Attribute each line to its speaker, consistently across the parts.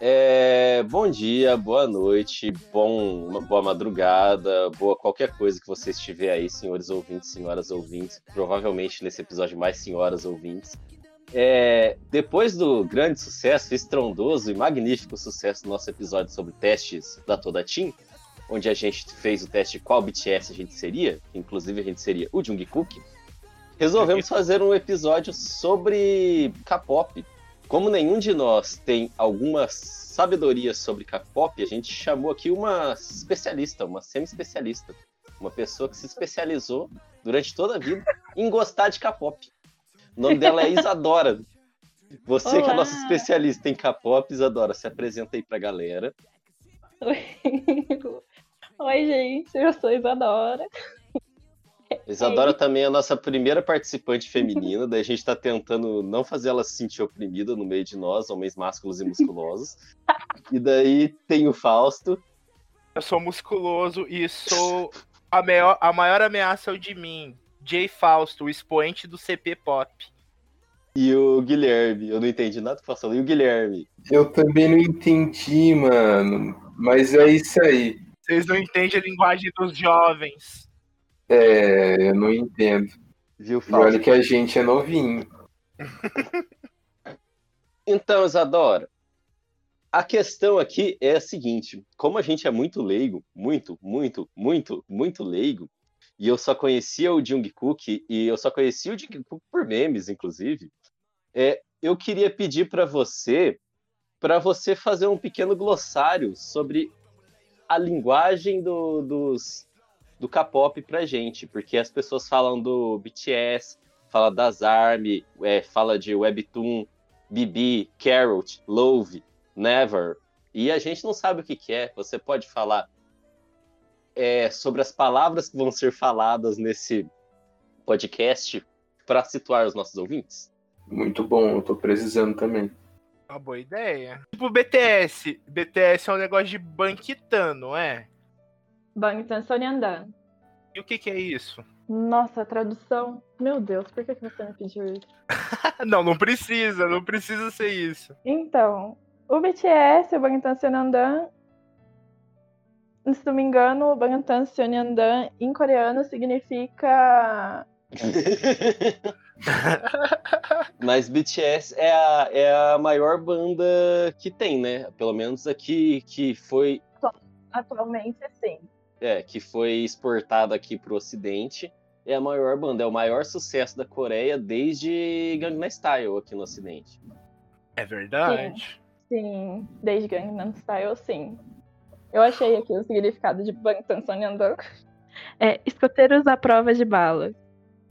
Speaker 1: É, bom dia, boa noite, bom, uma boa madrugada, boa qualquer coisa que você estiver aí, senhores ouvintes, senhoras ouvintes. Provavelmente nesse episódio mais senhoras ouvintes. É, depois do grande sucesso, estrondoso e magnífico sucesso do nosso episódio sobre testes da Toda Team, onde a gente fez o teste de qual BTS a gente seria, inclusive a gente seria o Jungkook, resolvemos fazer um episódio sobre K-pop. Como nenhum de nós tem alguma sabedoria sobre K-pop, a gente chamou aqui uma especialista, uma semi-especialista, uma pessoa que se especializou durante toda a vida em gostar de K-pop. O nome dela é Isadora. Você que é
Speaker 2: Olá.
Speaker 1: nossa especialista em K-pop, Isadora, se apresenta aí pra galera.
Speaker 2: Oi. Oi, gente, eu sou Isadora.
Speaker 1: Isadora também é a nossa primeira participante feminina, daí a gente tá tentando não fazer ela se sentir oprimida no meio de nós, homens másculos e musculosos. E daí tem o Fausto,
Speaker 3: Eu sou musculoso e sou a maior, a maior ameaça é o de mim. Jay Fausto, o expoente do CP Pop.
Speaker 1: e o Guilherme. Eu não entendi nada que passou. E o Guilherme.
Speaker 4: Eu também não entendi, mano. Mas é isso aí.
Speaker 3: Vocês não entendem a linguagem dos jovens.
Speaker 4: É, eu não entendo.
Speaker 1: Viu,
Speaker 4: E olha que a gente é novinho.
Speaker 1: Então, Isadora, a questão aqui é a seguinte: como a gente é muito leigo, muito, muito, muito, muito leigo, e eu só conhecia o Jungkook, e eu só conhecia o Jungkook por memes, inclusive, é, eu queria pedir para você, para você fazer um pequeno glossário sobre a linguagem do, dos, do K-pop pra gente, porque as pessoas falam do BTS, fala das ARMY, é, fala de Webtoon, Bibi, Carrot, Love, Never. E a gente não sabe o que, que é. Você pode falar é, sobre as palavras que vão ser faladas nesse podcast para situar os nossos ouvintes?
Speaker 4: Muito bom, eu tô precisando também.
Speaker 3: Uma boa ideia. Tipo BTS. BTS é um negócio de banquitano, não é?
Speaker 2: Bangtan Sonyeondan.
Speaker 3: E o que, que é isso?
Speaker 2: Nossa, a tradução. Meu Deus, por que que você me pediu isso?
Speaker 3: Não, não precisa, não precisa ser isso.
Speaker 2: Então, o BTS, o Bangtan Sonyeondan, se não me engano, o Bangtan Sonyeondan em coreano significa
Speaker 1: Mas BTS é a, é a maior banda que tem, né? Pelo menos aqui que foi
Speaker 2: atualmente sim.
Speaker 1: É, que foi exportada aqui para o Ocidente. É a maior banda, é o maior sucesso da Coreia desde Gangnam Style aqui no Ocidente.
Speaker 3: É verdade.
Speaker 2: Sim, desde Gangnam Style, sim. Eu achei aqui o significado de Bangtan Sonyeondan. É escoteiros à prova de bala.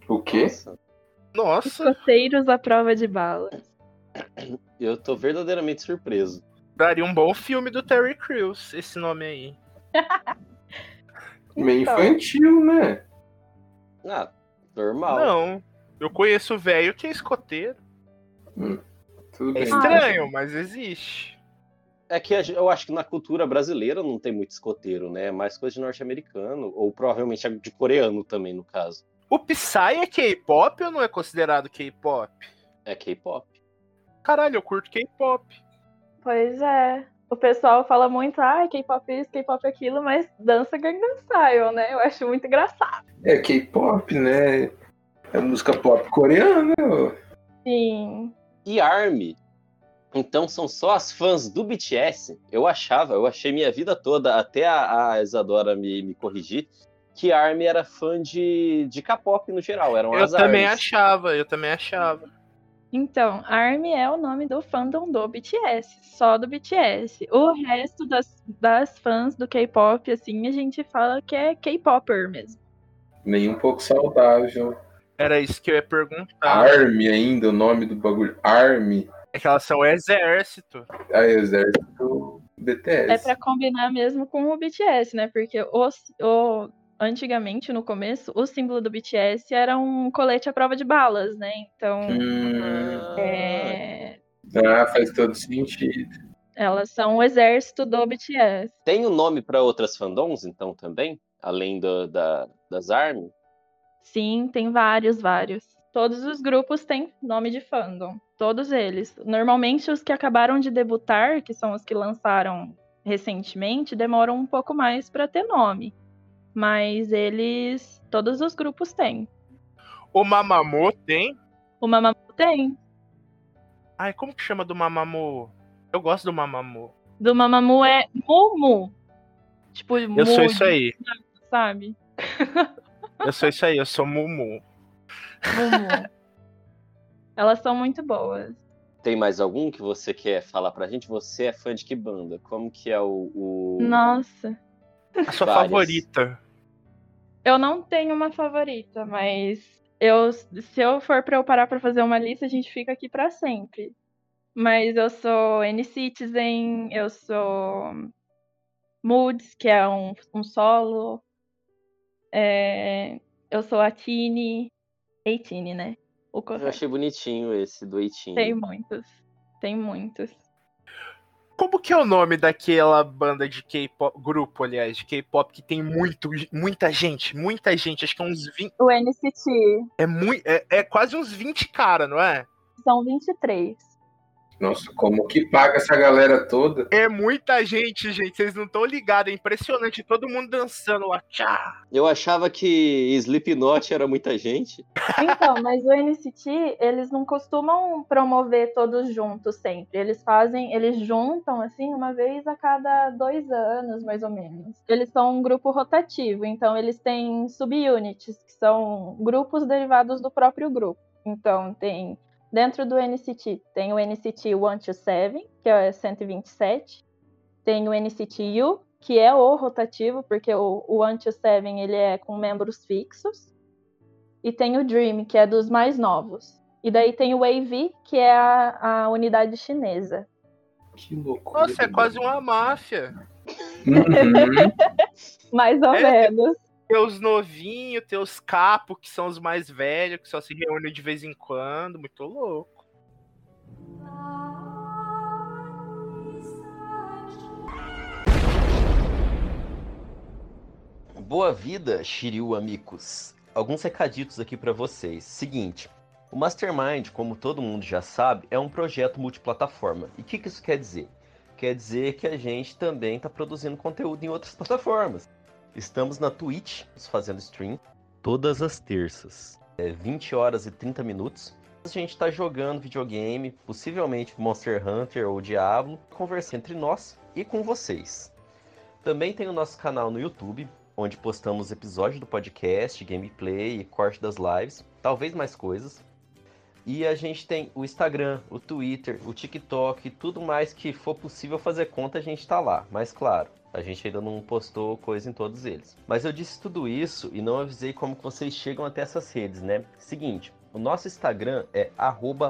Speaker 4: O quê?
Speaker 1: Nossa,
Speaker 3: Nossa,
Speaker 2: Escoteiros à prova de bala.
Speaker 1: eu tô verdadeiramente surpreso.
Speaker 3: daria um bom filme do Terry Crews, esse nome aí.
Speaker 4: Meio
Speaker 2: Então,
Speaker 4: infantil, né?
Speaker 1: Ah, normal.
Speaker 3: Não, eu conheço o velho que é escoteiro.
Speaker 4: Tudo
Speaker 3: É
Speaker 4: bem.
Speaker 3: estranho, mas existe.
Speaker 1: É que eu acho que na cultura brasileira não tem muito escoteiro, né? É mais coisa de norte-americano, ou provavelmente de coreano também, no caso.
Speaker 3: O Psy é K-pop ou não é considerado K-pop?
Speaker 1: É K-pop.
Speaker 3: Caralho, eu curto K-pop.
Speaker 2: Pois é. O pessoal fala muito, ah, K-pop isso, K-pop aquilo, mas dança Gangnam Style, né? Eu acho muito engraçado.
Speaker 4: É K-pop, né? É música pop coreana. ó.
Speaker 2: Sim.
Speaker 1: E ARMY, então são só as fãs do BTS. Eu achava, eu achei minha vida toda, até a, a Isadora me, me corrigir, que ARMY era fã de, de K-pop no geral. Eram
Speaker 3: Eu
Speaker 1: as
Speaker 3: também achava, eu também achava.
Speaker 2: Então, ARMY é o nome do fandom do BTS, só do BTS. O resto das, das fãs do K-pop, assim, a gente fala que é K-popper mesmo.
Speaker 4: Nem um pouco saudável.
Speaker 3: Era isso que eu ia perguntar.
Speaker 4: Army ainda, o nome do bagulho. Army.
Speaker 3: É que elas são exército.
Speaker 4: Aí, exército BTS.
Speaker 2: É pra combinar mesmo com o BTS, né? Porque o, o antigamente, no começo, o símbolo do BTS era um colete à prova de balas, né? Então,
Speaker 4: Hum,
Speaker 2: é,
Speaker 4: ah, faz todo sentido.
Speaker 2: elas são o exército do BTS.
Speaker 5: Tem um nome para outras fandoms, então, também? Além do- da, das ARMY?
Speaker 2: Sim, tem vários, vários. Todos os grupos têm nome de fandom. Todos eles. Normalmente, os que acabaram de debutar, que são os que lançaram recentemente, demoram um pouco mais para ter nome. Mas eles. Todos os grupos têm.
Speaker 3: O Mamamoo tem.
Speaker 2: O Mamamoo tem.
Speaker 3: Ai, como que chama do Mamamoo? Eu gosto do Mamamoo.
Speaker 2: Do Mamamoo é Mumu. Tipo,
Speaker 3: Eu sou isso aí.
Speaker 2: sabe?
Speaker 3: Eu sou isso aí, eu sou Mumu.
Speaker 2: Mumu. Elas são muito boas.
Speaker 5: Tem mais algum que você quer falar pra gente? Você é fã de que banda? Como que é o. o-
Speaker 2: Nossa.
Speaker 3: A sua
Speaker 5: Várias.
Speaker 3: favorita.
Speaker 2: Eu não tenho uma favorita, mas eu, se eu for pra eu parar pra fazer uma lista, a gente fica aqui pra sempre. Mas eu sou N-Citizen, eu sou Moods, que é um, um solo. É, eu sou a Tini. Eitine, né? O
Speaker 5: Eu achei bonitinho esse do Eitinho.
Speaker 2: Tem muitos. Tem muitos.
Speaker 3: Como que é o nome daquela banda de K-pop, grupo, aliás, de K-pop que tem muito, muita gente, muita gente, acho que é uns 20,
Speaker 2: O NCT
Speaker 3: é, muito, é, é quase uns 20 cara, não é?
Speaker 2: são 23.
Speaker 4: Nossa, como que paga essa galera toda?
Speaker 3: É muita gente, gente, vocês não estão ligados, é impressionante, todo mundo dançando lá, tchá.
Speaker 5: Eu achava que Slipknot era muita gente.
Speaker 2: Então, mas o NCT, eles não costumam promover todos juntos sempre. Eles fazem, eles juntam, assim, uma vez a cada dois anos, mais ou menos. Eles são um grupo rotativo, então eles têm subunits, que são grupos derivados do próprio grupo. Então, tem, dentro do NCT, tem o NCT 127, que é 127. Tem o NCT U, que é o rotativo, porque o, o 127, ele é com membros fixos e tem o Dream, que é dos mais novos. E daí tem o AV, que é a, a unidade chinesa.
Speaker 4: Que loucura.
Speaker 3: Nossa, é quase uma máfia.
Speaker 4: Uhum.
Speaker 2: Mais ou
Speaker 3: É.
Speaker 2: menos.
Speaker 3: Tem os novinhos, tem os capos, que são os mais velhos, que só se reúnem de vez em quando, muito louco.
Speaker 1: Boa vida, Shiryu amigos. Alguns recaditos aqui pra vocês. Seguinte, o Mastermind, como todo mundo já sabe, é um projeto multiplataforma. E o que, que isso quer dizer? Quer dizer que a gente também está produzindo conteúdo em outras plataformas. Estamos na Twitch, fazendo stream todas as terças. É 20 horas e 30 minutos. A gente está jogando videogame, possivelmente Monster Hunter ou Diablo, conversando entre nós e com vocês. Também tem o nosso canal no YouTube, onde postamos episódios do podcast, gameplay e corte das lives, talvez mais coisas. E a gente tem o Instagram, o Twitter, o TikTok, tudo mais que for possível fazer conta, a gente tá lá. Mas claro, a gente ainda não postou coisa em todos eles. Mas eu disse tudo isso e não avisei como que vocês chegam até essas redes, né? Seguinte, o nosso Instagram é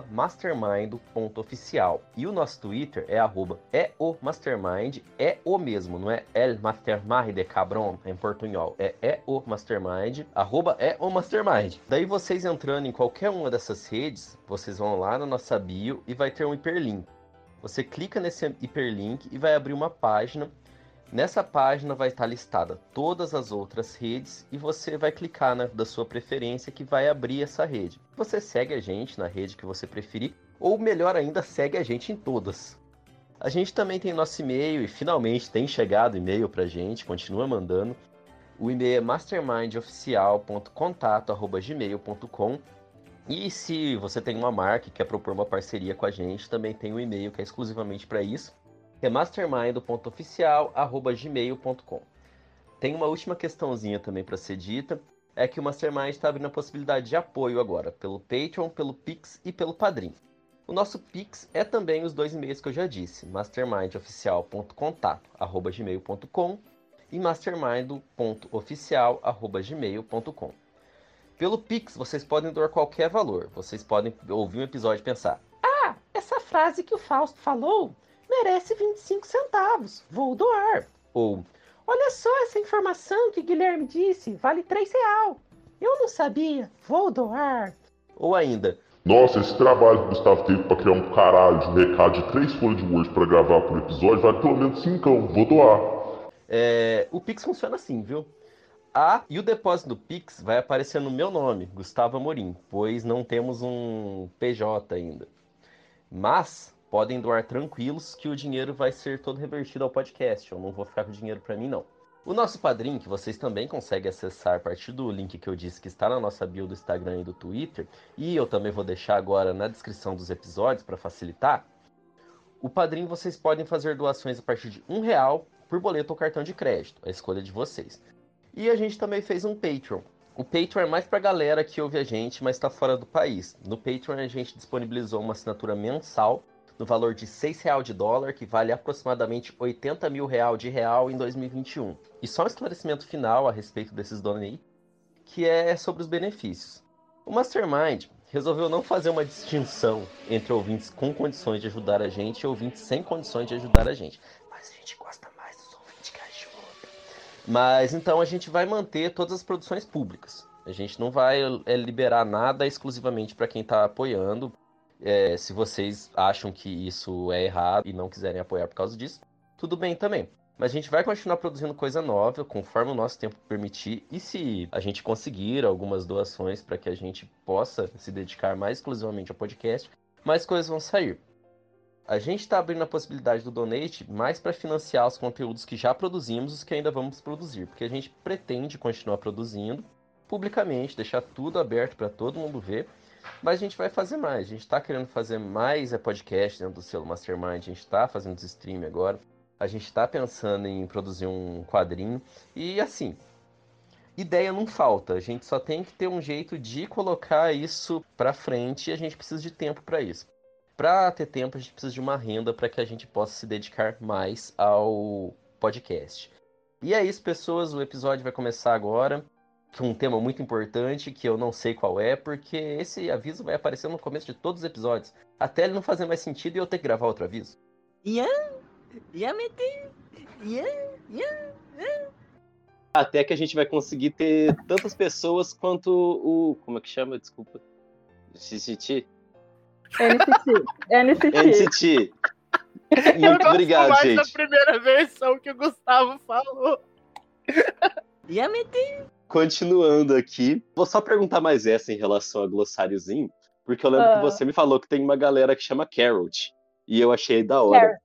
Speaker 1: mastermind.oficial e o nosso Twitter é arroba é o é o mesmo, não é el mastermind, cabron, em portunhol, é é arroba é. Daí vocês entrando em qualquer uma dessas redes, vocês vão lá na nossa bio e vai ter um hiperlink. Você clica nesse hiperlink e vai abrir uma página Nessa página vai estar listada todas as outras redes e você vai clicar na da sua preferência que vai abrir essa rede. Você segue a gente na rede que você preferir, ou melhor ainda, segue a gente em todas. A gente também tem nosso e-mail e finalmente tem chegado e-mail pra gente, continua mandando. O e-mail é mastermindoficial.contato@gmail.com. E se você tem uma marca e quer propor uma parceria com a gente, também tem um e-mail que é exclusivamente para isso é mastermind.oficial.gmail.com. Tem uma última questãozinha também para ser dita, é que o Mastermind está abrindo a possibilidade de apoio agora, pelo Patreon, pelo Pix e pelo Padrim. O nosso Pix é também os dois e-mails que eu já disse, mastermindoficial.contato.gmail.com e mastermind.oficial.gmail.com. Pelo Pix, vocês podem doar qualquer valor. Vocês podem ouvir um episódio e pensar: Ah, essa frase que o Fausto falou merece 25 centavos, vou doar. Ou,
Speaker 6: Olha só essa informação que Guilherme disse, vale 3 real. Eu não sabia, vou doar.
Speaker 1: Ou ainda,
Speaker 7: Nossa, esse trabalho que o Gustavo teve pra criar um caralho de um recado de três folhas de Word pra gravar por episódio vale pelo menos cincão, vou doar.
Speaker 1: É, o Pix funciona assim, viu? Ah, e o depósito do Pix vai aparecer no meu nome, Gustavo Amorim, pois não temos um PJ ainda. Mas podem doar tranquilos que o dinheiro vai ser todo revertido ao podcast. Eu não vou ficar com dinheiro para mim, não. O nosso padrinho, que vocês também conseguem acessar a partir do link que eu disse que está na nossa bio do Instagram e do Twitter, e eu também vou deixar agora na descrição dos episódios para facilitar. O padrinho vocês podem fazer doações a partir de um real por boleto ou cartão de crédito, a escolha de vocês. E a gente também fez um Patreon. O Patreon é mais pra galera que ouve a gente, mas está fora do país. No Patreon a gente disponibilizou uma assinatura mensal no valor de R$ real de dólar, que vale aproximadamente 80 mil real de real em 2021. E só um esclarecimento final a respeito desses donate, que é sobre os benefícios. O Mastermind resolveu não fazer uma distinção entre ouvintes com condições de ajudar a gente e ouvintes sem condições de ajudar a gente. Mas a gente gosta mais dos ouvintes que ajudam. Mas então a gente vai manter todas as produções públicas. A gente não vai é, liberar nada exclusivamente para quem está apoiando. É, se vocês acham que isso é errado e não quiserem apoiar por causa disso, tudo bem também. Mas a gente vai continuar produzindo coisa nova conforme o nosso tempo permitir. E se a gente conseguir algumas doações para que a gente possa se dedicar mais exclusivamente ao podcast, mais coisas vão sair. A gente está abrindo a possibilidade do donate mais para financiar os conteúdos que já produzimos os que ainda vamos produzir, porque a gente pretende continuar produzindo publicamente, deixar tudo aberto para todo mundo ver. Mas a gente vai fazer mais. A gente está querendo fazer mais é, podcast dentro do selo Mastermind. A gente está fazendo stream agora. A gente está pensando em produzir um quadrinho. E assim, ideia não falta. A gente só tem que ter um jeito de colocar isso para frente e a gente precisa de tempo para isso. Para ter tempo, a gente precisa de uma renda para que a gente possa se dedicar mais ao podcast. E é isso, pessoas. O episódio vai começar agora um tema muito importante que eu não sei qual é, porque esse aviso vai aparecer no começo de todos os episódios. Até ele não fazer mais sentido e eu ter que gravar outro aviso.
Speaker 6: Ian, Yamete, Ian, Ian.
Speaker 8: Até que a gente vai conseguir ter tantas pessoas quanto o. Como é que chama? Desculpa.
Speaker 2: NCT. NCT.
Speaker 8: NCT.
Speaker 3: eu
Speaker 8: Muito
Speaker 3: gosto
Speaker 8: obrigado,
Speaker 3: mais da
Speaker 8: gente.
Speaker 3: primeira versão que o Gustavo falou.
Speaker 6: Yamete.
Speaker 8: Continuando aqui, vou só perguntar mais essa em relação a glossáriozinho, porque eu lembro
Speaker 2: Ah.
Speaker 8: que você me falou que tem uma galera que chama Carrot, e eu achei da hora.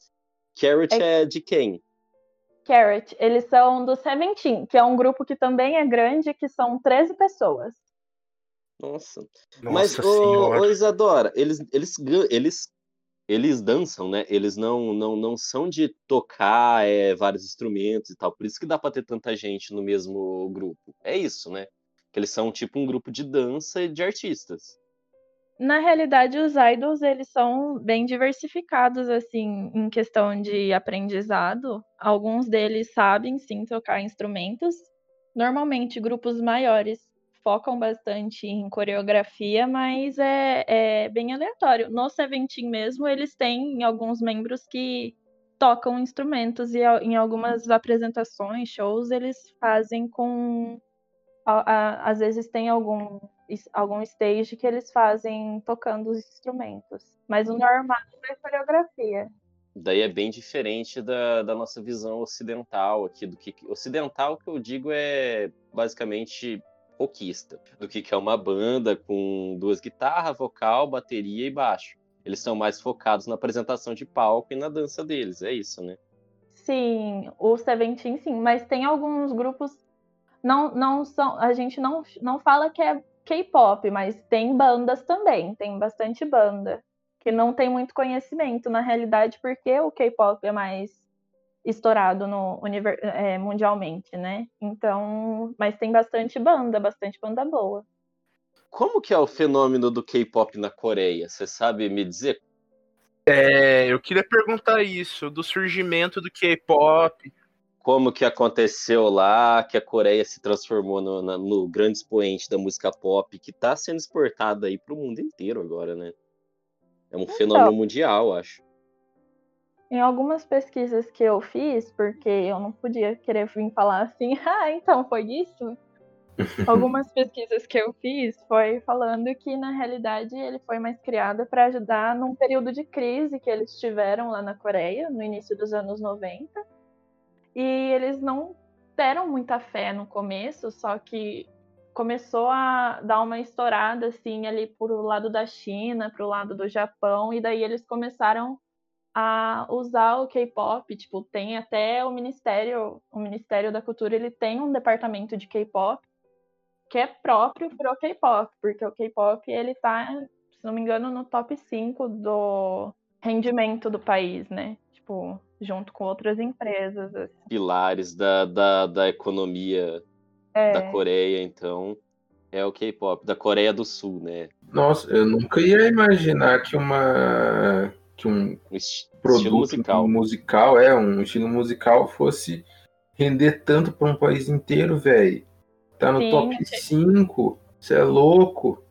Speaker 8: Carrot é de quem?
Speaker 2: Carrot, eles são do Seventeen, que é um grupo que também é grande, que são 13 pessoas.
Speaker 8: Nossa.
Speaker 3: Nossa
Speaker 8: Mas, ô, ô Isadora, eles, eles, eles, eles dançam, né? Eles não, não, não são de tocar é, vários instrumentos e tal. Por isso que dá pra ter tanta gente no mesmo grupo. É isso, né? Que eles são tipo um grupo de dança de artistas.
Speaker 2: Na realidade, os idols, eles são bem diversificados, assim, em questão de aprendizado. Alguns deles sabem, sim, tocar instrumentos. Normalmente, grupos maiores focam bastante em coreografia, mas é, é bem aleatório. No Seventeen mesmo, eles têm alguns membros que tocam instrumentos e em algumas apresentações, shows, eles fazem com... a- a- Às vezes tem algum algum stage que eles fazem tocando os instrumentos. Mas o normal é coreografia.
Speaker 8: Daí é bem diferente da, da nossa visão ocidental aqui, do que ocidental que eu digo é basicamente rockista, do que é uma banda com duas guitarras, vocal, bateria e baixo. Eles são mais focados na apresentação de palco e na dança deles, é isso, né?
Speaker 2: Sim, o Seventeen sim, mas tem alguns grupos não não são, a gente não não fala que é K-pop, mas tem bandas também, tem bastante banda que não tem muito conhecimento na realidade porque o K-pop é mais estourado no univer- é, mundialmente, né? Então, mas tem bastante banda, bastante banda boa.
Speaker 8: Como que é o fenômeno do K-pop na Coreia? Você sabe me dizer?
Speaker 3: É, eu queria perguntar isso, do surgimento do K-pop.
Speaker 8: Como que aconteceu lá, que a Coreia se transformou no, no grande expoente da música pop, que tá sendo exportada aí pro mundo inteiro agora, né? É um fenômeno mundial, acho.
Speaker 2: Em algumas pesquisas que eu fiz, porque eu não podia querer vir falar assim, ah, então foi isso. Algumas pesquisas que eu fiz foi falando que na realidade ele foi mais criado para ajudar num período de crise que eles tiveram lá na Coreia, no início dos anos 90. E eles não deram muita fé no começo, só que começou a dar uma estourada assim ali pro lado da China, pro lado do Japão, e daí eles começaram a usar o K-pop, tipo, tem até o Ministério, o Ministério da Cultura, ele tem um departamento de K-pop que é próprio pro K-pop, porque o K-pop ele tá, se não me engano, no top 5 do rendimento do país, né? Tipo, junto com outras empresas. Assim.
Speaker 1: Pilares da, da, da economia
Speaker 2: É,
Speaker 1: da Coreia, então, é o K-pop, da Coreia do Sul, né?
Speaker 4: Nossa, eu nunca ia imaginar que uma que um produto
Speaker 1: musical.
Speaker 4: musical, é um estilo musical fosse render tanto para um país inteiro, velho. Tá no
Speaker 2: Sim,
Speaker 4: top
Speaker 2: achei-
Speaker 4: 5. Você é louco.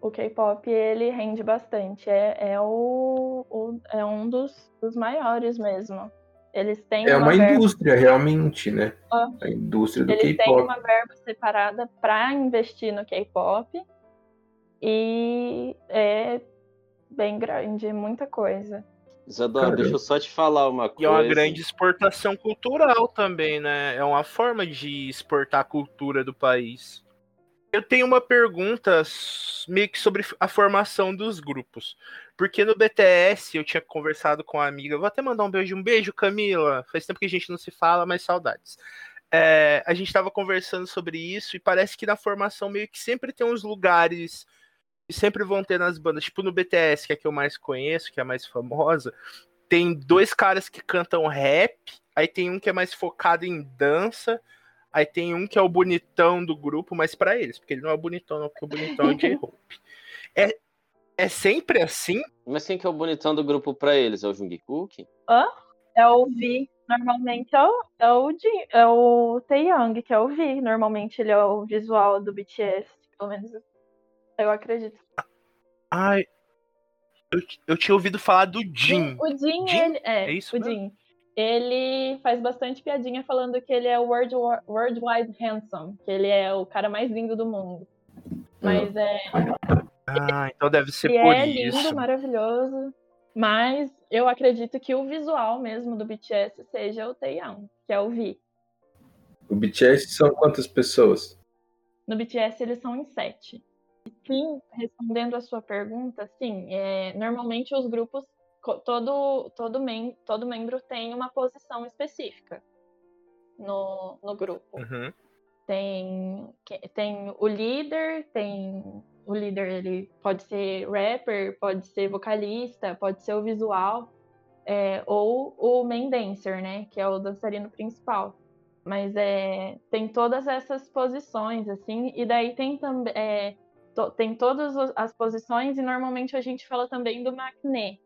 Speaker 2: o K-pop ele rende bastante. É, é, o, o- é um dos, dos maiores mesmo. Eles têm
Speaker 4: É uma
Speaker 2: verba-
Speaker 4: indústria, realmente, né?
Speaker 2: Ah.
Speaker 4: A indústria do
Speaker 2: Eles têm
Speaker 4: K-pop.
Speaker 2: uma verba separada para investir no K-pop e é bem grande, muita coisa.
Speaker 1: Isadora,
Speaker 4: Caramba.
Speaker 1: deixa eu só te falar uma
Speaker 3: E é
Speaker 1: coisa.
Speaker 3: uma grande exportação cultural também, né? É uma forma de exportar a cultura do país. Eu tenho uma pergunta meio que sobre a formação dos grupos. Porque no BTS eu tinha conversado com uma amiga. Vou até mandar um beijo. Um beijo, Camila. Faz tempo que a gente não se fala, mas saudades. É, a gente estava conversando sobre isso e parece que na formação meio que sempre tem uns lugares sempre vão ter nas bandas. Tipo no BTS, que é a que eu mais conheço, que é a mais famosa tem dois caras que cantam rap, aí tem um que é mais focado em dança, aí tem um que é o bonitão do grupo, mas pra eles, porque ele não é o bonitão, não, porque o bonitão é o J-Hope. É, é sempre assim?
Speaker 1: Mas quem que é o bonitão do grupo pra eles? É o Jungkook?
Speaker 2: É o V, normalmente é o, é o, Jin- é o Taeyang, que é o V. Normalmente ele é o visual do BTS, pelo menos eu acredito.
Speaker 3: Ai, eu, eu tinha ouvido falar do Jin.
Speaker 2: O Jin,
Speaker 3: Jin?
Speaker 2: ele, é,
Speaker 3: É isso
Speaker 2: o
Speaker 3: mesmo?
Speaker 2: Jin. Ele faz bastante piadinha falando que ele é o world, worldwide handsome, que ele é o cara mais lindo do mundo. Mas é,
Speaker 3: Ah, então deve ser
Speaker 2: ele
Speaker 3: por
Speaker 2: é
Speaker 3: isso.
Speaker 2: lindo, maravilhoso. Mas eu acredito que o visual mesmo do BTS seja o Taeyang, que é o V.
Speaker 4: O BTS são quantas pessoas?
Speaker 2: No BTS eles são em sete. Sim, respondendo a sua pergunta, sim. é, normalmente os grupos, todo, todo, mem todo membro tem uma posição específica no, no grupo.
Speaker 3: Uhum.
Speaker 2: Tem, tem o líder, tem o líder, ele pode ser rapper, pode ser vocalista, pode ser o visual, é, ou o main dancer, né? Que é o dançarino principal. Mas é, tem todas essas posições, assim, e daí tem também. Tem todas as posições, e normalmente a gente fala também do maknae,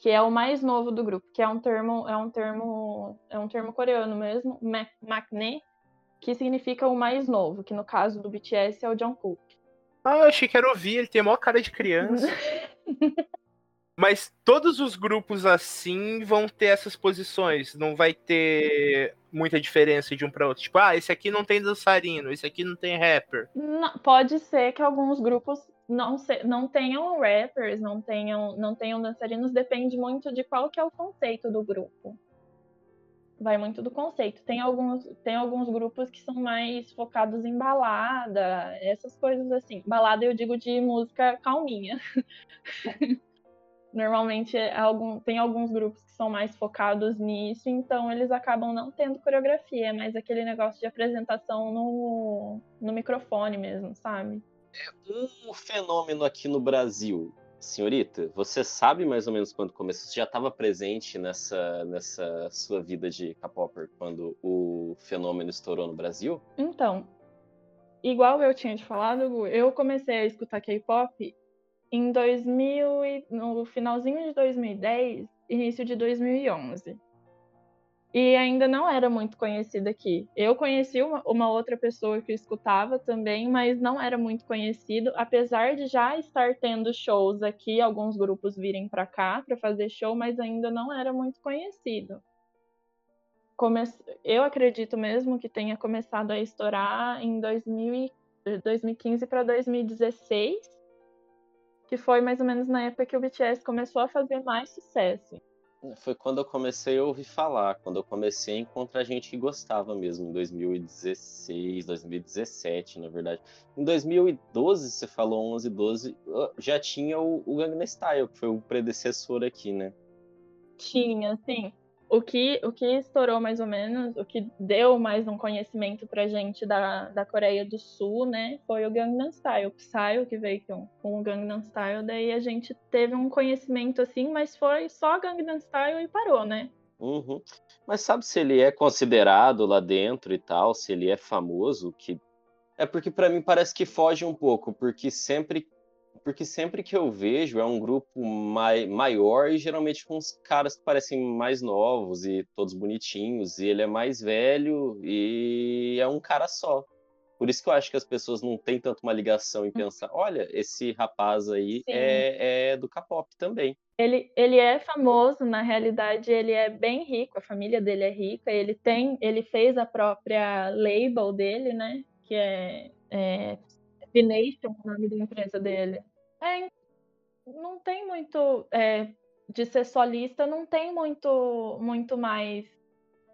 Speaker 2: que é o mais novo do grupo, que é um termo, é um termo, é um termo coreano mesmo, ma- maknae, que significa o mais novo, que no caso do BTS é o Jungkook.
Speaker 3: Ah, eu achei que era ouvir, ele tem a maior cara de criança. Mas todos os grupos assim vão ter essas posições, não vai ter muita diferença de um para outro. Tipo, ah, esse aqui não tem dançarino, esse aqui não tem rapper.
Speaker 2: Não- pode ser que alguns grupos não, se- não tenham rappers, não tenham, não tenham dançarinos, depende muito de qual que é o conceito do grupo. Vai muito do conceito. Tem alguns, tem alguns grupos que são mais focados em balada, essas coisas assim. Balada eu digo de música calminha. Normalmente é algum, tem alguns grupos que são mais focados nisso, então eles acabam não tendo coreografia, é mais aquele negócio de apresentação no, no microfone mesmo, sabe?
Speaker 1: Um fenômeno aqui no Brasil, senhorita, você sabe mais ou menos quando começou? Você já estava presente nessa, nessa sua vida de K-popper quando o fenômeno estourou no Brasil?
Speaker 2: Então, igual eu tinha te falado, eu comecei a escutar K-pop em 2000 e, no finalzinho de 2010, início de 2011. e ainda não era muito conhecido aqui. Eu conheci uma, uma, outra pessoa que escutava também, mas não era muito conhecido, apesar de já estar tendo shows aqui, alguns grupos virem para cá para fazer show, mas ainda não era muito conhecido. Come... Eu acredito mesmo que tenha começado a estourar em 2000, 2015 para 2016, que foi mais ou menos na época que o BTS começou a fazer mais sucesso
Speaker 1: foi quando eu comecei a ouvir falar, quando eu comecei a encontrar gente que gostava mesmo, em 2016, 2017, na verdade. Em 2012, você falou 11, 12, já tinha o, o Gangnam Style, que foi o predecessor aqui, né?
Speaker 2: Tinha, sim o que, o que estourou mais ou menos, o que deu mais um conhecimento pra gente da, da Coreia do Sul, né, foi o Gangnam Style, o Psy, que veio com, com o Gangnam Style, daí a gente teve um conhecimento assim, mas foi só Gangnam Style e parou, né?
Speaker 1: Uhum. Mas sabe se ele é considerado lá dentro e tal, se ele é famoso, que é porque para mim parece que foge um pouco, porque sempre porque sempre que eu vejo é um grupo mai, maior e geralmente com uns caras que parecem mais novos e todos bonitinhos, e ele é mais velho e é um cara só. Por isso que eu acho que as pessoas não têm tanto uma ligação em hum. pensar, olha, esse rapaz aí é, é, do K-pop também.
Speaker 2: Ele, ele é famoso, na realidade ele é bem rico, a família dele é rica, ele tem, ele fez a própria label dele, né? Que é, é Vination, o nome da empresa dele. É, não tem muito. É, de ser solista, não tem muito, muito mais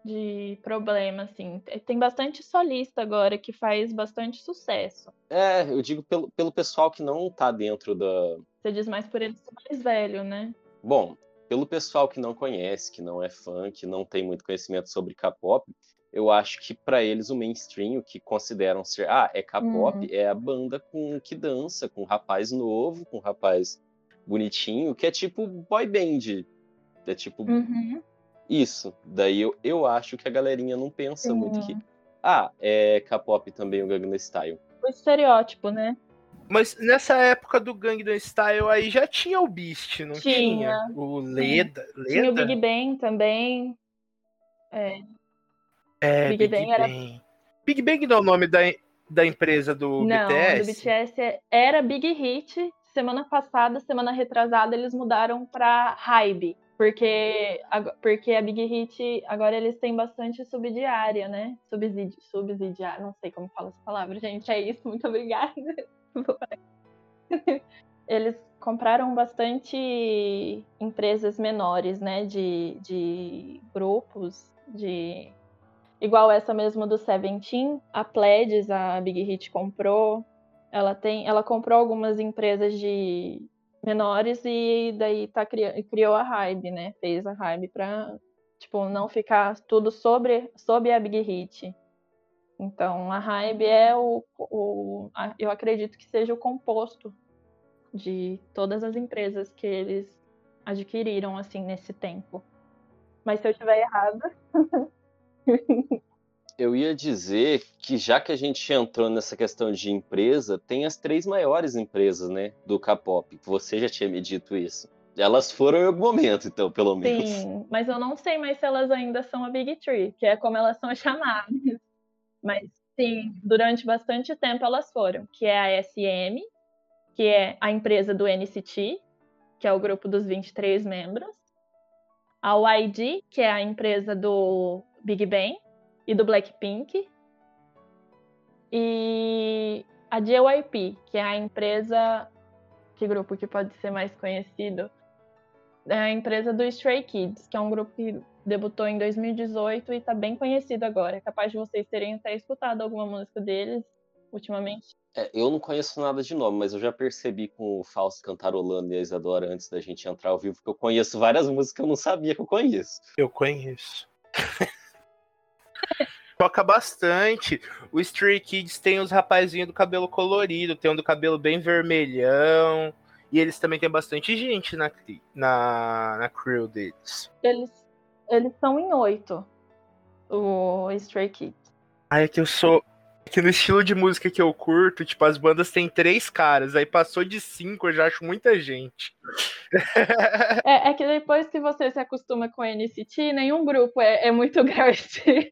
Speaker 2: de problema, assim. Tem bastante solista agora que faz bastante sucesso.
Speaker 1: É, eu digo pelo, pelo pessoal que não tá dentro da.
Speaker 2: Você diz mais por eles mais velho, né?
Speaker 1: Bom, pelo pessoal que não conhece, que não é fã, que não tem muito conhecimento sobre K-pop, eu acho que para eles o mainstream, o que consideram ser, ah, é K-pop, uhum. é a banda com que dança, com um rapaz novo, com um rapaz bonitinho, que é tipo boy band. É tipo
Speaker 2: uhum.
Speaker 1: isso. Daí eu, eu acho que a galerinha não pensa uhum. muito que, ah, é K-pop também o Gangnam Style.
Speaker 2: O estereótipo, né?
Speaker 3: Mas nessa época do Gangnam Style aí já tinha o Beast, não tinha? tinha? O Leda, Leda?
Speaker 2: Tinha o Big Bang também. É.
Speaker 3: É, Big, Big Bang, Bang, era. Big Bang não é o nome da, da empresa do
Speaker 2: não,
Speaker 3: BTS?
Speaker 2: do BTS era Big Hit. Semana passada, semana retrasada, eles mudaram para Hybe. Porque, porque a Big Hit, agora eles têm bastante subsidiária, né? Subsídio, subsidiária, não sei como fala essa palavra, gente. É isso, muito obrigada. eles compraram bastante empresas menores, né? De, de grupos, de igual essa mesmo do Seventeen, a Pledges, a Big Hit comprou. Ela tem, ela comprou algumas empresas de menores e daí tá criou a Hybe, né? Fez a Hybe para tipo não ficar tudo sobre sobre a Big Hit. Então a Hybe é o, o a, eu acredito que seja o composto de todas as empresas que eles adquiriram assim nesse tempo. Mas se eu estiver errada,
Speaker 1: Eu ia dizer que já que a gente entrou nessa questão de empresa, tem as três maiores empresas, né, do K-pop. Você já tinha me dito isso. Elas foram em algum momento, então, pelo menos.
Speaker 2: Sim, mas eu não sei mais se elas ainda são a Big Three, que é como elas são chamadas. Mas sim, durante bastante tempo elas foram, que é a SM, que é a empresa do NCT, que é o grupo dos 23 membros, a YG, que é a empresa do Big Bang e do Blackpink. E a JYP, que é a empresa. Que grupo que pode ser mais conhecido? É a empresa do Stray Kids, que é um grupo que debutou em 2018 e está bem conhecido agora. É capaz de vocês terem até escutado alguma música deles ultimamente.
Speaker 1: É, eu não conheço nada de nome, mas eu já percebi com o Fausto cantarolando e a Isadora antes da gente entrar ao vivo que eu conheço várias músicas que eu não sabia que eu conheço.
Speaker 3: Eu conheço. Toca bastante. O Stray Kids tem os rapazinhos do cabelo colorido, tem um do cabelo bem vermelhão. E eles também têm bastante gente na, na, na crew deles.
Speaker 2: Eles, eles são em oito, o Stray Kids.
Speaker 3: Ah, é que eu sou. Que no estilo de música que eu curto, tipo, as bandas têm três caras, aí passou de cinco, eu já acho muita gente.
Speaker 2: É, é que depois que você se acostuma com NCT, nenhum grupo é, é muito grande.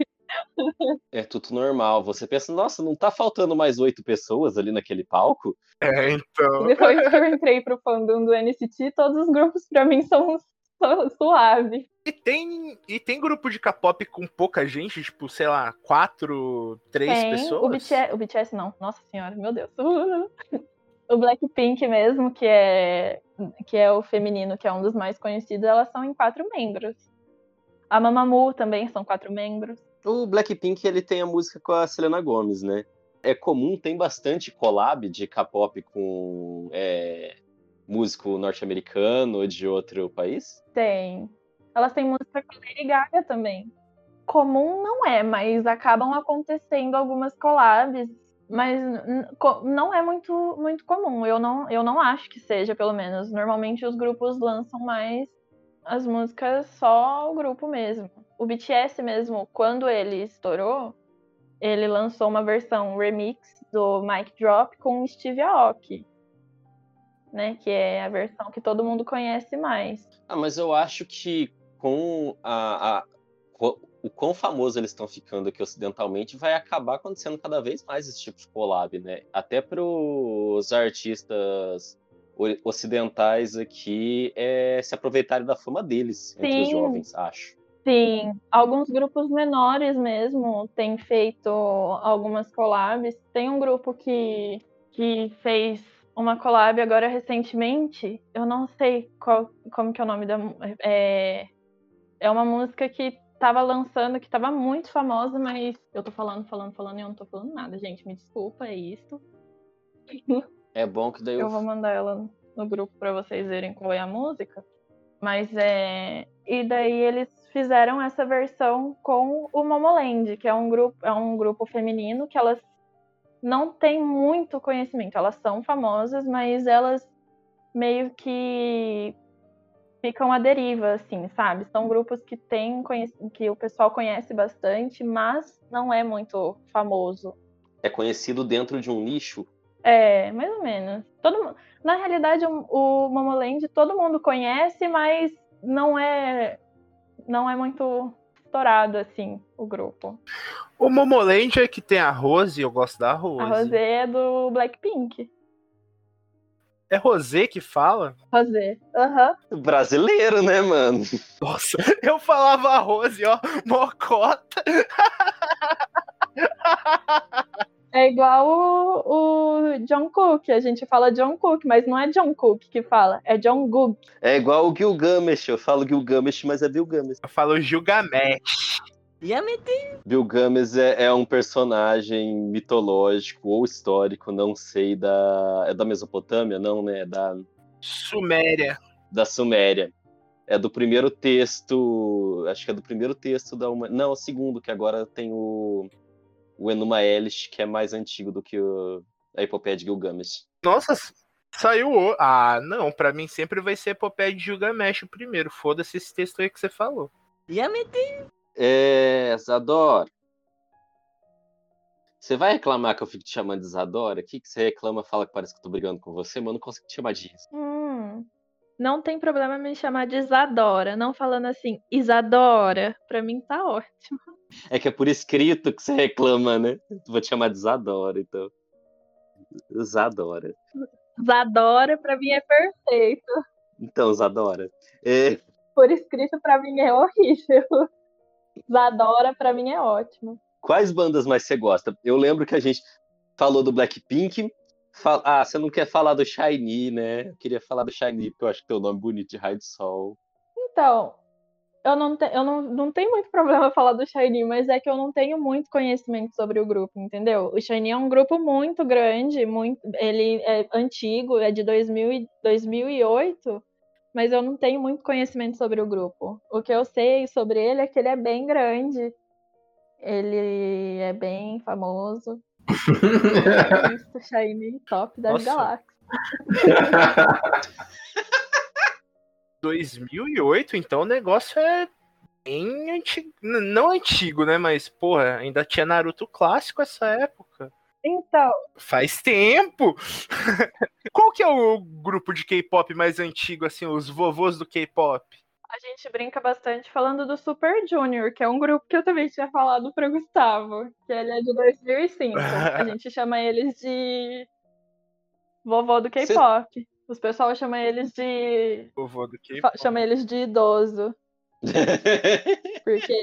Speaker 1: É tudo normal. Você pensa, nossa, não tá faltando mais oito pessoas ali naquele palco?
Speaker 3: É, então.
Speaker 2: Depois que eu entrei pro fandom do NCT, todos os grupos pra mim são su- suave.
Speaker 3: E tem, e tem grupo de K-pop com pouca gente, tipo, sei lá, quatro, três
Speaker 2: Tem
Speaker 3: pessoas?
Speaker 2: o BTS, o BTS não, nossa senhora, meu Deus. O Blackpink mesmo, que é, que é o feminino, que é um dos mais conhecidos, elas são em quatro membros. A Mamamoo também são quatro membros.
Speaker 1: O Blackpink ele tem a música com a Selena Gomez, né? É comum, tem bastante collab de K-pop com é, músico norte-americano ou de outro país?
Speaker 2: Tem. Elas têm música com Lady Gaga também. Comum não é, mas acabam acontecendo algumas collabs. Mas não é muito, muito comum. Eu não, eu não acho que seja, pelo menos. Normalmente os grupos lançam mais as músicas só o grupo mesmo. O BTS mesmo, quando ele estourou, ele lançou uma versão remix do Mic Drop com Steve Aoki. Né, que é a versão que todo mundo conhece mais.
Speaker 1: Ah, mas eu acho que com a, a- o quão famoso eles estão ficando aqui ocidentalmente, vai acabar acontecendo cada vez mais esse tipo de collab, né? Até para os artistas ocidentais aqui é, se aproveitarem da fama deles entre os
Speaker 2: Sim.
Speaker 1: jovens, acho.
Speaker 2: Sim, alguns grupos menores mesmo têm feito algumas collabs. Tem um grupo que, que fez uma collab agora recentemente. Eu não sei qual, como que é o nome da. É, é uma música que tava lançando, que tava muito famosa, mas eu tô falando, falando, falando e eu não tô falando nada, gente. Me desculpa, é isso.
Speaker 1: É bom que daí
Speaker 2: Eu
Speaker 1: eu
Speaker 2: vou mandar ela no grupo para vocês verem qual é a música. Mas é. E daí eles fizeram essa versão com o Momoland, que é um grupo, é um grupo feminino que elas não têm muito conhecimento. Elas são famosas, mas elas meio que ficam à deriva, assim, sabe? São grupos que conhec- que o pessoal conhece bastante, mas não é muito famoso.
Speaker 1: é conhecido dentro de um nicho.
Speaker 2: É, mais ou menos. Todo, na realidade, o, o Momoland todo mundo conhece, mas não é não é muito estourado assim o grupo.
Speaker 3: O Momoland é que tem a Rose, eu gosto da Rose.
Speaker 2: A Rosé é do Blackpink.
Speaker 3: É Rosé que fala?
Speaker 2: Rosé. Aham.
Speaker 1: Brasileiro, né, mano?
Speaker 3: Nossa, eu falava a Rose, ó, mocota.
Speaker 2: É igual o, o John Cook. A gente fala John Cook, mas não é John Cook que fala, é John Gook.
Speaker 1: É igual o Gilgamesh. Eu falo Gilgamesh, mas é Gilgamesh.
Speaker 3: Eu falo Gilgamesh.
Speaker 1: Gilgamesh é, é um personagem mitológico ou histórico, não sei, da. É da Mesopotâmia? Não, né? É da,
Speaker 3: Suméria.
Speaker 1: da Suméria. É do primeiro texto. Acho que é do primeiro texto da uma. Não, é o segundo, que agora tem o. O Enuma Elish, que é mais antigo do que o, a epopeia de Gilgamesh.
Speaker 3: Nossa, saiu o. Ah, não, pra mim sempre vai ser Epopeia de Gilgamesh o primeiro. Foda-se esse texto aí que você falou.
Speaker 1: É. Zadora. Você vai reclamar que eu fico te chamando de Zadora? O que, que você reclama? Fala que parece que eu tô brigando com você, mas eu não consigo te chamar disso.
Speaker 2: Hum, não tem problema me chamar de Isadora, não falando assim, Isadora. Pra mim tá ótimo.
Speaker 1: É que é por escrito que você reclama, né? Vou te chamar de Zadora, então. Zadora.
Speaker 2: Zadora pra mim é perfeito.
Speaker 1: Então, Zadora. É,
Speaker 2: Por escrito pra mim é horrível. Zadora pra mim é ótimo.
Speaker 1: quais bandas mais você gosta? Eu lembro que a gente falou do Blackpink. Fal- Ah, você não quer falar do Shiny, né? Eu queria falar do Shiny, porque eu acho que tem o nome bonito de Raio de Sol.
Speaker 2: Então, eu não, te- eu não, não tenho muito problema falar do Shiny, mas é que eu não tenho muito conhecimento sobre o grupo, entendeu? O Shiny é um grupo muito grande, muito, ele é antigo, é de 2000 e- 2008, mas eu não tenho muito conhecimento sobre o grupo. O que eu sei sobre ele é que ele é bem grande, ele é bem famoso. Isso, Shiny, top das
Speaker 3: Nossa.
Speaker 2: galáxias.
Speaker 3: 2008, então o negócio é bem antigo. Não antigo, né? Mas, porra, ainda tinha Naruto clássico essa época.
Speaker 2: Então,
Speaker 3: Faz tempo! Qual que é o grupo de K-pop mais antigo, assim, os vovôs do K-pop?
Speaker 2: a gente brinca bastante falando do Super Junior, que é um grupo que eu também tinha falado pro Gustavo, que ele é de 2005. A gente chama eles de vovô do K-pop. Os pessoal chama eles de
Speaker 3: Vovô do
Speaker 2: chama eles de idoso, porque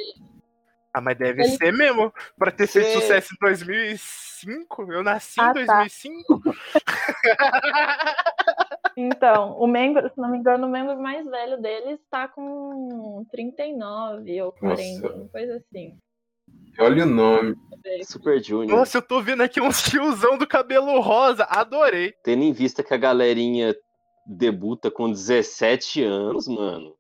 Speaker 3: Ah, mas deve
Speaker 2: Ele-
Speaker 3: ser mesmo. Pra ter feito
Speaker 1: Sim.
Speaker 3: sucesso em 2005. Eu nasci
Speaker 2: Ah,
Speaker 3: em
Speaker 2: tá.
Speaker 3: 2005.
Speaker 2: então, o membro, se não me engano, o membro mais velho deles tá com 39 ou 40, uma coisa assim.
Speaker 4: Olha o nome.
Speaker 1: Super Junior.
Speaker 3: Nossa, eu tô vendo aqui um tiozão do cabelo rosa. Adorei.
Speaker 1: Tendo em vista que a galerinha debuta com 17 anos, mano.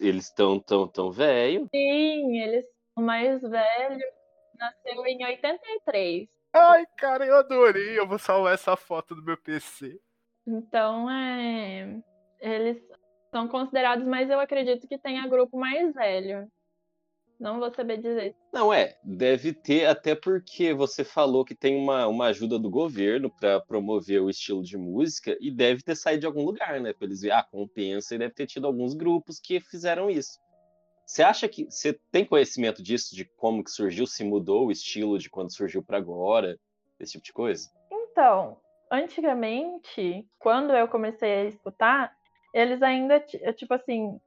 Speaker 1: Eles estão tão, tão velho.
Speaker 2: Sim, eles, o mais velho nasceu em 83.
Speaker 3: Ai, cara, eu adorei. Eu vou salvar essa foto do meu PC.
Speaker 2: Então, é, eles são considerados, mas eu acredito que tenha grupo mais velho. Não vou saber dizer.
Speaker 1: Não, é, deve ter, até porque você falou que tem uma, uma ajuda do governo para promover o estilo de música e deve ter saído de algum lugar, né? Pra eles verem, ah, compensa e deve ter tido alguns grupos que fizeram isso. Você acha que você tem conhecimento disso, de como que surgiu, se mudou o estilo de quando surgiu para agora, esse tipo de coisa?
Speaker 2: Então, antigamente, quando eu comecei a escutar, eles ainda, ti- tipo assim,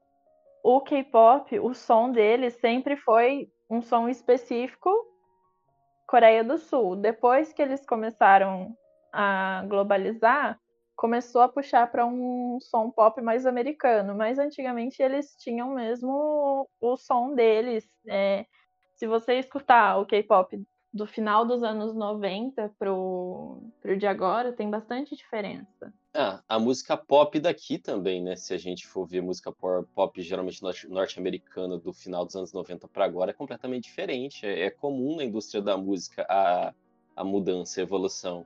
Speaker 2: o K-pop, o som deles sempre foi um som específico Coreia do Sul. Depois que eles começaram a globalizar, começou a puxar para um som pop mais americano. Mas antigamente eles tinham mesmo o, o som deles. É, se você escutar o K-pop do final dos anos 90 pro, pro de agora, tem bastante diferença.
Speaker 1: Ah, a música pop daqui também, né? Se a gente for ver música pop geralmente norte- norte-americana do final dos anos 90 para agora, é completamente diferente. É, é comum na indústria da música a, a mudança, a evolução.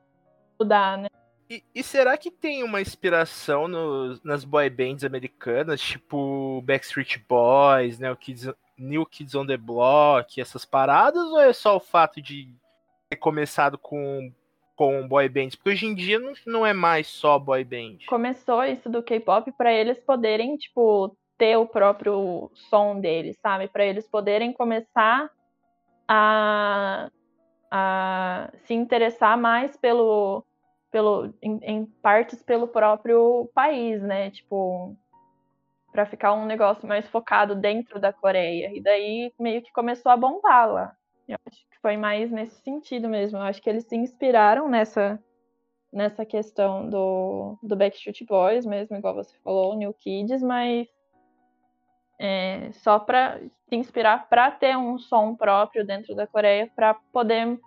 Speaker 2: Mudar, né?
Speaker 3: E, e será que tem uma inspiração nos- nas boy bands americanas, tipo Backstreet Boys, né, o Kids, New Kids on the Block, essas paradas, ou é só o fato de ter começado com, com boy bands? Porque hoje em dia não, não é mais só boy band.
Speaker 2: Começou isso do K-pop para eles poderem, tipo, ter o próprio som deles, sabe? Para eles poderem começar a, a se interessar mais pelo, pelo em, em partes pelo próprio país, né? Tipo, para ficar um negócio mais focado dentro da Coreia. E daí meio que começou a bombar lá. Eu acho que foi mais nesse sentido mesmo. Eu acho que eles se inspiraram nessa nessa questão do, do Backstreet Boys mesmo, igual você falou, New Kids, mas é, só para se inspirar para ter um som próprio dentro da Coreia para poder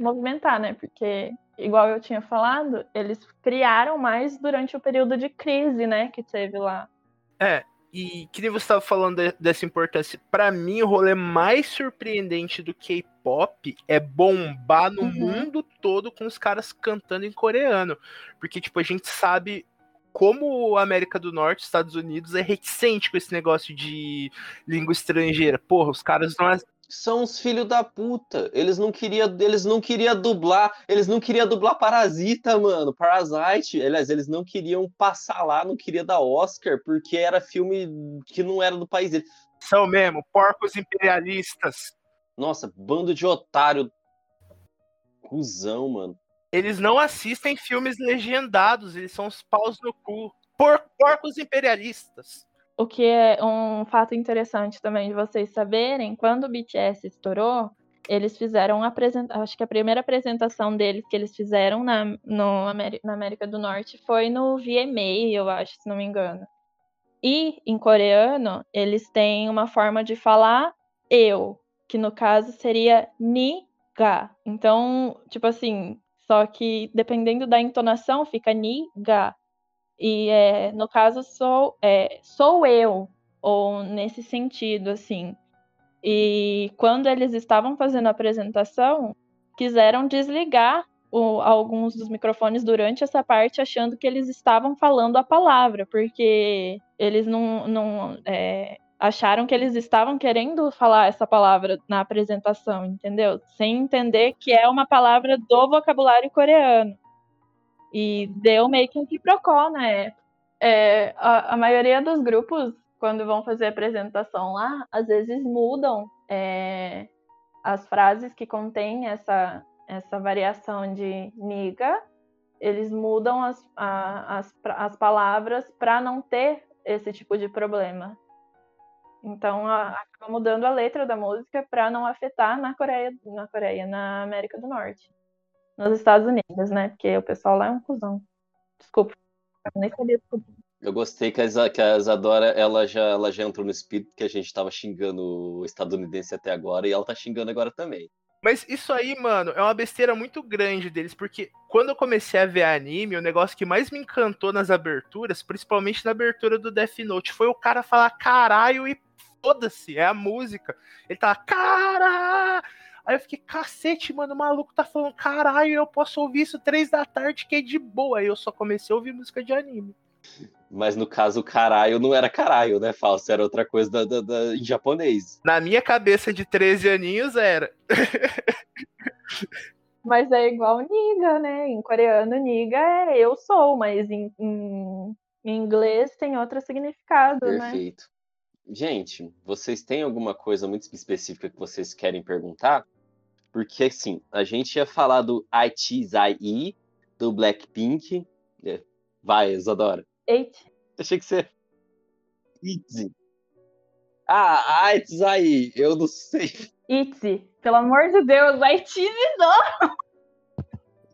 Speaker 2: movimentar, né? Porque igual eu tinha falado, eles criaram mais durante o período de crise, né, que teve lá.
Speaker 3: É, e que nem você estava falando de- dessa importância, pra mim o rolê mais surpreendente do K-pop é bombar no
Speaker 2: Uhum.
Speaker 3: mundo todo com os caras cantando em coreano. Porque, tipo, a gente sabe como a América do Norte, Estados Unidos, é reticente com esse negócio de língua estrangeira. Porra, os caras não.
Speaker 1: São os filhos da puta. Eles não queriam, eles não queria dublar, eles não queriam dublar Parasita, mano. Parasite, aliás, eles não queriam passar lá, não queria dar Oscar porque era filme que não era do país deles.
Speaker 3: São mesmo, porcos imperialistas.
Speaker 1: Nossa, bando de otário. Cusão, mano.
Speaker 3: Eles não assistem filmes legendados, eles são os paus no cu. Por, porcos imperialistas.
Speaker 2: O que é um fato interessante também de vocês saberem, quando o BTS estourou, eles fizeram uma apresentação, acho que a primeira apresentação deles que eles fizeram na, no na América do Norte foi no VMA, eu acho, se não me engano. E em coreano, eles têm uma forma de falar eu, que no caso seria ni-ga. Então, tipo assim, só que dependendo da entonação fica ni-ga. E é, no caso sou é, sou eu, ou nesse sentido, assim. E quando eles estavam fazendo a apresentação, quiseram desligar o- alguns dos microfones durante essa parte, achando que eles estavam falando a palavra, porque eles não. não é, acharam que eles estavam querendo falar essa palavra na apresentação, entendeu? Sem entender que é uma palavra do vocabulário coreano. E deu meio que um quiprocó na época. É, a, a, maioria dos grupos, quando vão fazer apresentação lá, às vezes mudam é, as frases que contêm essa, essa variação de niga, eles mudam as, a, as, as palavras para não ter esse tipo de problema. Então a, acaba mudando a letra da música para não afetar na Coreia, na Coreia, na América do Norte. Nos Estados Unidos, né? Porque o pessoal lá é um cuzão. Desculpa. Eu nem sabia desculpa.
Speaker 1: Eu gostei que a, que a Isadora ela já, ela já entrou no espírito que a gente tava xingando o estadunidense até agora e ela tá xingando agora também.
Speaker 3: Mas isso aí, mano, é uma besteira muito grande deles, porque quando eu comecei a ver anime, o negócio que mais me encantou nas aberturas, principalmente na abertura do Death Note, foi o cara falar caralho e foda-se, é a música. Ele tá, cara! Aí eu fiquei, cacete, mano, o maluco tá falando, caralho, eu posso ouvir isso três da tarde, que é de boa. Aí eu só comecei a ouvir música de anime.
Speaker 1: Mas no caso, caralho não era caralho, né, Falso? Era outra coisa da, da, da, em japonês.
Speaker 3: Na minha cabeça de 13 aninhos era.
Speaker 2: mas é igual niga, né? Em coreano, niga é eu sou, mas em, em, em inglês tem outro significado,
Speaker 1: Perfeito.
Speaker 2: né?
Speaker 1: Perfeito. Gente, vocês têm alguma coisa muito específica que vocês querem perguntar? Porque, assim, a gente ia falar do ITZI, do Blackpink. É, vai, Isadora.
Speaker 2: Eight.
Speaker 1: Achei que você... ITZY. Ah, ITZI, eu não sei.
Speaker 2: ITZY, pelo amor de Deus, ITZY não!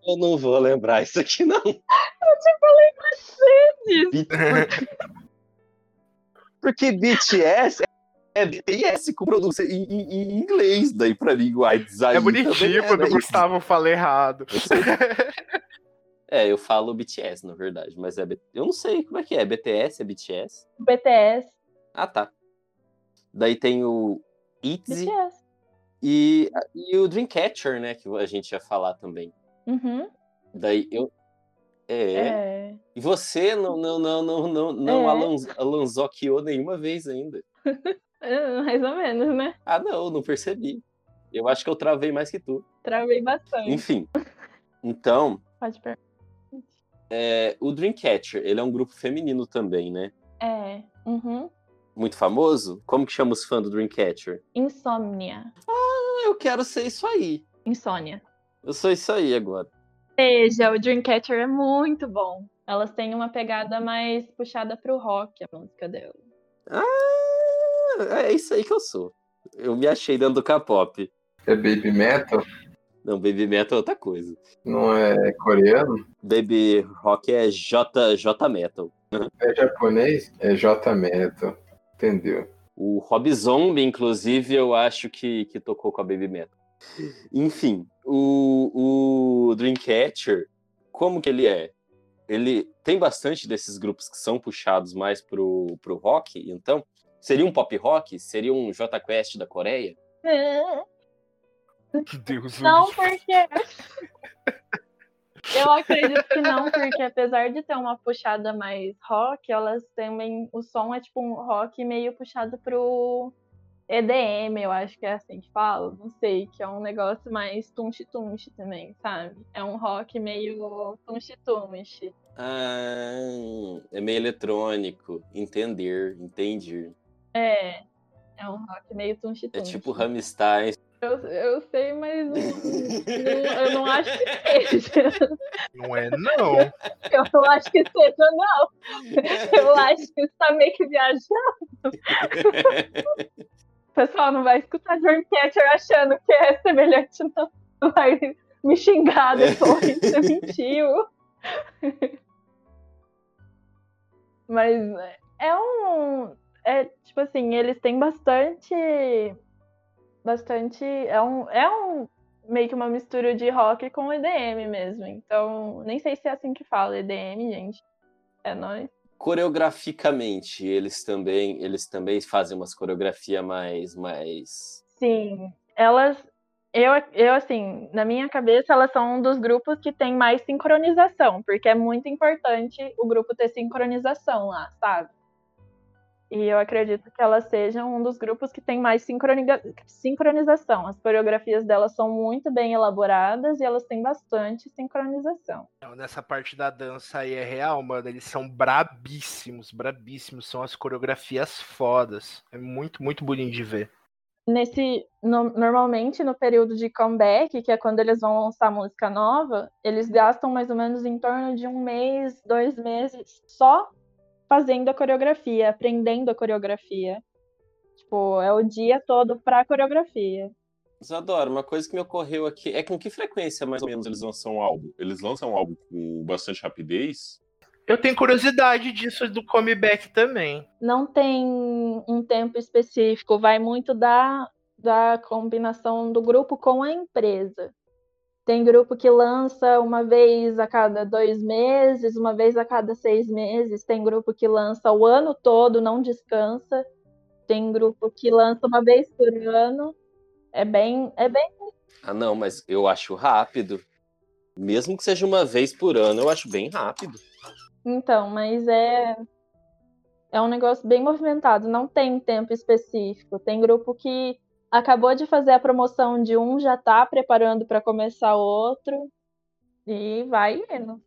Speaker 1: Eu não vou lembrar isso aqui, não. Eu
Speaker 2: te falei mais vezes.
Speaker 1: Porque BTS é BTS com pronúncia em, em, em, inglês, daí pra mim o design
Speaker 3: É bonitinho quando o Gustavo fala errado.
Speaker 1: É, eu falo BTS, na verdade, mas é eu não sei como é que é, BTS, é BTS?
Speaker 2: BTS.
Speaker 1: Ah, tá. Daí tem o ITZY e, e o Dreamcatcher, né, que a gente ia falar também.
Speaker 2: Uhum.
Speaker 1: Daí eu, é. é. E você não, não, não, não, não, não é. alanzoqueou nenhuma vez ainda.
Speaker 2: Mais ou menos, né?
Speaker 1: Ah, não, não percebi. Eu acho que eu travei mais que tu.
Speaker 2: Travei bastante.
Speaker 1: Enfim. Então.
Speaker 2: Pode perguntar.
Speaker 1: É, o Dreamcatcher, ele é um grupo feminino também, né?
Speaker 2: É. Uhum.
Speaker 1: Muito famoso? Como que chama os fãs do Dreamcatcher?
Speaker 2: Insônia.
Speaker 1: Ah, eu quero ser isso aí.
Speaker 2: Insônia.
Speaker 1: Eu sou isso aí agora.
Speaker 2: Veja, o Dreamcatcher é muito bom. Elas têm uma pegada mais puxada pro rock, a música dela.
Speaker 1: Ah, é isso aí que eu sou. Eu me achei dentro do K-pop.
Speaker 4: É baby metal?
Speaker 1: Não, baby metal é outra coisa.
Speaker 4: Não é coreano?
Speaker 1: Baby rock é J, J metal.
Speaker 4: É japonês? É J metal. Entendeu?
Speaker 1: O Rob Zombie, inclusive, eu acho que, que tocou com a baby metal. Enfim, o, o Dreamcatcher, como que ele é? Ele tem bastante desses grupos que são puxados mais pro, pro rock, então seria um pop rock? Seria um J Quest da Coreia?
Speaker 3: Deus
Speaker 2: não, porque eu acredito que não, porque apesar de ter uma puxada mais rock, elas também o som é tipo um rock meio puxado pro EDM, eu acho que é assim que fala, não sei, que é um negócio mais tunchi-tunchi também, sabe? É um rock meio tunchi-tunchi.
Speaker 1: Ah, é meio eletrônico, entender, entendi.
Speaker 2: É, é um rock meio tunchi-tunchi.
Speaker 1: É tipo Rammstein.
Speaker 2: Eu, eu sei, mas não, não, eu não acho que seja.
Speaker 3: Não é, não.
Speaker 2: Eu não acho que seja, não. Eu acho que você tá meio que viajando. O pessoal não vai escutar Dreamcatcher achando que é semelhante, não. Vai me xingar depois, você mentiu. Mas é um. É tipo assim, eles têm bastante. Bastante. É um. É um. Meio que uma mistura de rock com EDM mesmo. Então, nem sei se é assim que fala, EDM, gente. É nóis
Speaker 1: coreograficamente eles também eles também fazem umas coreografia mais mais
Speaker 2: sim elas eu, eu assim na minha cabeça elas são um dos grupos que tem mais sincronização porque é muito importante o grupo ter sincronização lá sabe E eu acredito que elas sejam um dos grupos que tem mais sincroniza- sincronização. As coreografias delas são muito bem elaboradas e elas têm bastante sincronização.
Speaker 3: Nessa parte da dança aí é real, mano. Eles são brabíssimos, brabíssimos. São as coreografias fodas. É muito, muito bonito de ver.
Speaker 2: Nesse, no- normalmente no período de comeback, que é quando eles vão lançar música nova, eles gastam mais ou menos em torno de um mês, dois meses só fazendo a coreografia, aprendendo a coreografia. Tipo, é o dia todo pra coreografia.
Speaker 1: Isadora, uma coisa que me ocorreu aqui é com que frequência mais ou menos eles lançam um álbum? Eles lançam um álbum com bastante rapidez?
Speaker 3: Eu tenho curiosidade disso do comeback também.
Speaker 2: Não tem um tempo específico, vai muito da, da combinação do grupo com a empresa. Tem grupo que lança uma vez a cada dois meses, uma vez a cada seis meses. Tem grupo que lança o ano todo, não descansa. Tem grupo que lança uma vez por ano. É bem, é bem.
Speaker 1: Ah, não, mas eu acho rápido. Mesmo que seja uma vez por ano, eu acho bem rápido.
Speaker 2: Então, mas é é um negócio bem movimentado. Não tem tempo específico. Tem grupo que acabou de fazer a promoção de um, já tá preparando para começar outro e vai indo.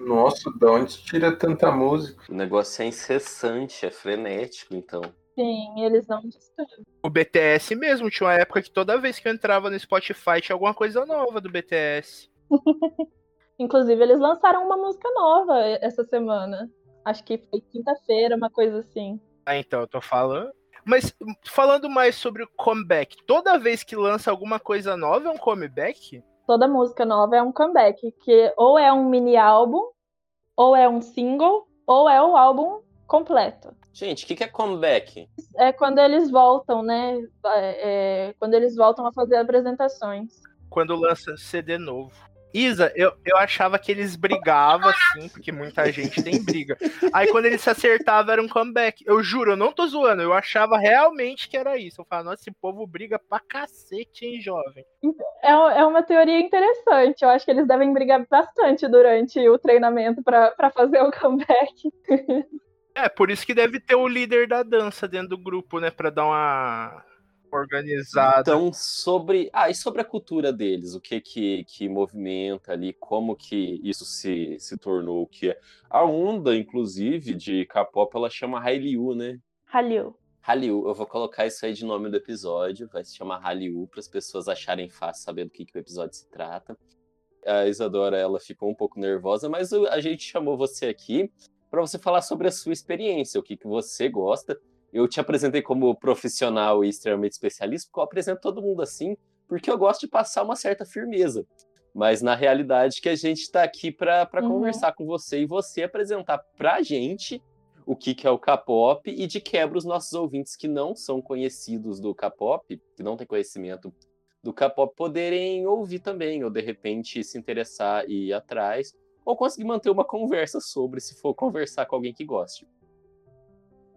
Speaker 4: Nossa, da onde tira tanta música?
Speaker 1: O negócio é incessante, é frenético, então.
Speaker 2: Sim, eles não descansam.
Speaker 3: O BTS mesmo, tinha uma época que toda vez que eu entrava no Spotify tinha alguma coisa nova do BTS.
Speaker 2: Inclusive, eles lançaram uma música nova essa semana. Acho que foi quinta-feira, uma coisa assim.
Speaker 3: Ah, então, eu tô falando. Mas falando mais sobre o comeback, toda vez que lança alguma coisa nova é um comeback?
Speaker 2: Toda música nova é um comeback, que ou é um mini álbum, ou é um single, ou é o álbum completo.
Speaker 1: Gente, o que, que é comeback?
Speaker 2: É quando eles voltam, né? É, é, quando eles voltam a fazer apresentações.
Speaker 3: Quando lança CD novo. Isa, eu, eu achava que eles brigavam assim, porque muita gente tem briga. Aí quando eles se acertavam era um comeback. Eu juro, eu não tô zoando, eu achava realmente que era isso. Eu falava, nossa, esse povo briga pra cacete, hein, jovem.
Speaker 2: É, é uma teoria interessante. Eu acho que eles devem brigar bastante durante o treinamento para fazer o comeback.
Speaker 3: É, por isso que deve ter o líder da dança dentro do grupo, né? Pra dar uma organizada.
Speaker 1: Então, sobre. Ah, e sobre a cultura deles, o que que, que movimenta ali, como que isso se, se tornou o que é. A onda, inclusive, de K-pop, ela chama Hallyu, né?
Speaker 2: Hallyu.
Speaker 1: Hallyu, eu vou colocar isso aí de nome do episódio, vai se chamar Hallyu, para as pessoas acharem fácil saber do que, que o episódio se trata. A Isadora, ela ficou um pouco nervosa, mas a gente chamou você aqui para você falar sobre a sua experiência, o que, que você gosta. Eu te apresentei como profissional e extremamente especialista, porque eu apresento todo mundo assim, porque eu gosto de passar uma certa firmeza. Mas na realidade que a gente está aqui para
Speaker 2: Uhum.
Speaker 1: conversar com você e você apresentar para a gente o que, que é o K-pop e de quebra os nossos ouvintes que não são conhecidos do K-pop, que não têm conhecimento do K-pop, poderem ouvir também, ou de repente se interessar e ir atrás, ou conseguir manter uma conversa sobre, se for conversar com alguém que goste.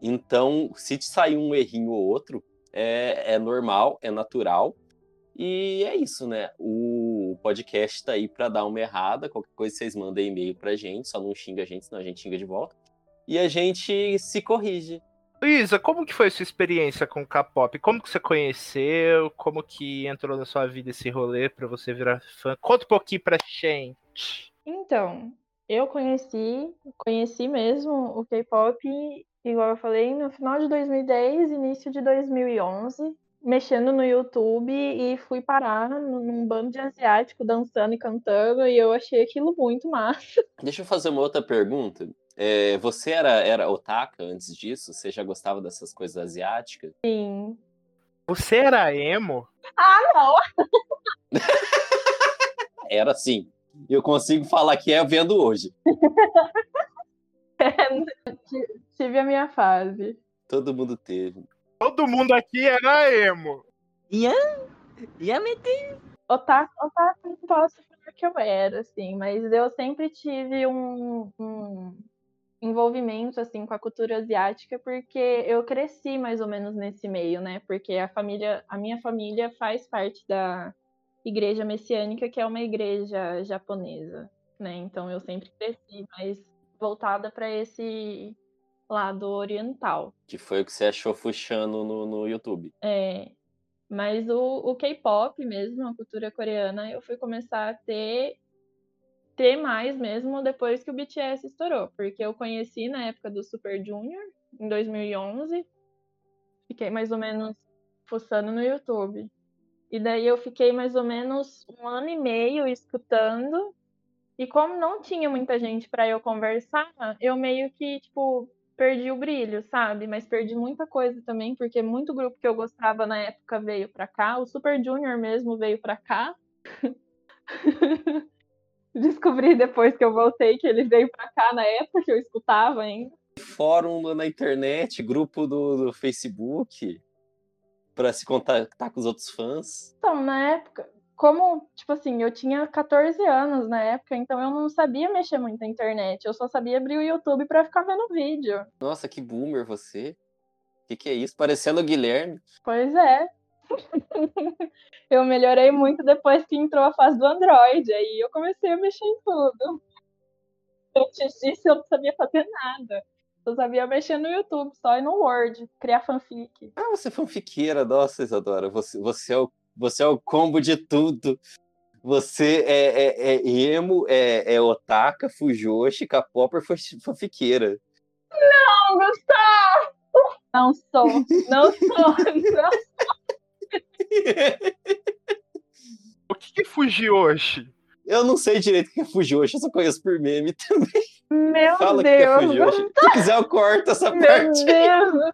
Speaker 1: Então, se te sair um errinho ou outro, é, é normal, é natural. E é isso, né? O podcast tá aí para dar uma errada. Qualquer coisa vocês mandem e-mail pra gente, só não xinga a gente, senão a gente xinga de volta. E a gente se corrige.
Speaker 3: Isa, como que foi a sua experiência com o K-pop? Como que você conheceu? Como que entrou na sua vida esse rolê pra você virar fã? Conta um pouquinho pra gente.
Speaker 2: Então, eu conheci, conheci mesmo o K-pop, igual eu falei, no final de 2010, início de 2011, mexendo no YouTube e fui parar num bando de asiático dançando e cantando e eu achei aquilo muito massa.
Speaker 1: Deixa eu fazer uma outra pergunta. É, você era, era otaka antes disso? Você já gostava dessas coisas asiáticas?
Speaker 2: Sim.
Speaker 3: Você era emo?
Speaker 2: Ah, não!
Speaker 1: Era sim. Eu consigo falar que é vendo hoje.
Speaker 2: Tive a minha fase.
Speaker 1: Todo mundo teve.
Speaker 3: Todo mundo aqui era emo.
Speaker 2: Otaku, otaku não posso falar que eu era, assim, mas eu sempre tive um, um envolvimento, assim, com a cultura asiática, porque eu cresci mais ou menos nesse meio, né? Porque a família, a minha família faz parte da igreja messiânica, que é uma igreja japonesa, né? Então eu sempre cresci mais voltada para esse lado oriental.
Speaker 1: Que foi o que você achou fuxando no, no YouTube.
Speaker 2: É, mas o, o K-pop mesmo, a cultura coreana, eu fui começar a ter ter mais mesmo depois que o BTS estourou, porque eu conheci na época do Super Junior, em 2011. Fiquei mais ou menos fuçando no YouTube. E daí eu fiquei mais ou menos um ano e meio escutando. E como não tinha muita gente para eu conversar, eu meio que, tipo, perdi o brilho, sabe? Mas perdi muita coisa também, porque muito grupo que eu gostava na época veio pra cá. O Super Junior mesmo veio pra cá. Descobri depois que eu voltei que ele veio pra cá na época que eu escutava ainda.
Speaker 1: Fórum na internet, grupo do, do Facebook, para se contactar com os outros fãs.
Speaker 2: Então, na época, como, tipo assim, eu tinha 14 anos na época, então eu não sabia mexer muito na internet. Eu só sabia abrir o YouTube para ficar vendo vídeo.
Speaker 1: Nossa, que boomer você. O que, que é isso? Parecendo o Guilherme.
Speaker 2: Pois é. eu melhorei muito depois que entrou a fase do Android. Aí eu comecei a mexer em tudo. Antes disso, eu não sabia fazer nada. Eu sabia mexer no YouTube, só e no Word, criar fanfic.
Speaker 1: Ah, você é fanfiqueira, nossa, Isadora. Você, você, é, o, você é o combo de tudo. Você é, é, é emo, é, é otaka, fujoshi, K-popper, fanfiqueira.
Speaker 2: Não, Gustavo! Não sou, não sou, não sou.
Speaker 3: o que, que é Fujiyoshi?
Speaker 1: Eu não sei direito o que é Fujiyoshi, eu só conheço por meme também.
Speaker 2: Meu
Speaker 1: Fala
Speaker 2: Deus.
Speaker 1: que é. Se quiser, eu corto essa
Speaker 2: Meu
Speaker 1: parte.
Speaker 2: Deus.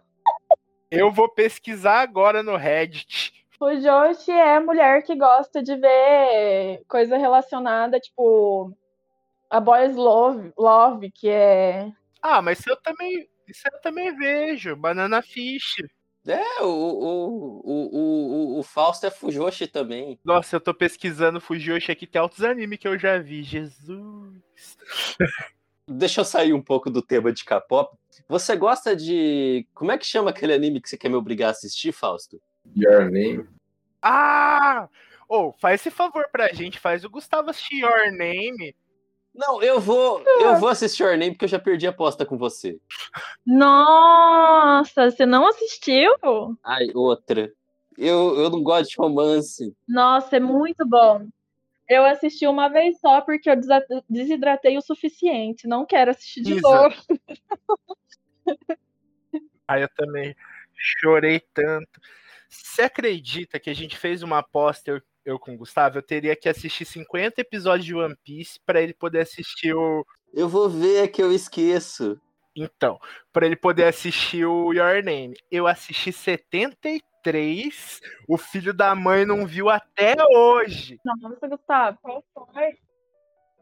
Speaker 3: Eu vou pesquisar agora no Reddit.
Speaker 2: Fujoshi é mulher que gosta de ver coisa relacionada, tipo, a Boys Love, Love que é.
Speaker 3: Ah, mas isso eu também, isso eu também vejo. Banana Fish.
Speaker 1: É, o, o, o, o, o Fausto é Fujoshi também.
Speaker 3: Nossa, eu tô pesquisando Fujoshi aqui, tem altos animes que eu já vi. Jesus.
Speaker 1: Deixa eu sair um pouco do tema de K-pop. Você gosta de. Como é que chama aquele anime que você quer me obrigar a assistir, Fausto?
Speaker 4: Your Name.
Speaker 3: Ah! Ô, oh, faz esse favor pra gente, faz o Gustavo assistir Your Name.
Speaker 1: Não, eu vou, eu vou assistir Your Name porque eu já perdi a aposta com você.
Speaker 2: Nossa, você não assistiu?
Speaker 1: Ai, outra. Eu, eu não gosto de romance.
Speaker 2: Nossa, é muito bom. Eu assisti uma vez só porque eu desidratei o suficiente. Não quero assistir de
Speaker 3: Isa.
Speaker 2: novo.
Speaker 3: Aí eu também chorei tanto. Você acredita que a gente fez uma aposta, eu, eu com o Gustavo? Eu teria que assistir 50 episódios de One Piece para ele poder assistir o.
Speaker 1: Eu vou ver é que eu esqueço.
Speaker 3: Então, para ele poder assistir o Your Name. Eu assisti 73, o filho da mãe não viu até hoje.
Speaker 2: Nossa, Gustavo, qual foi?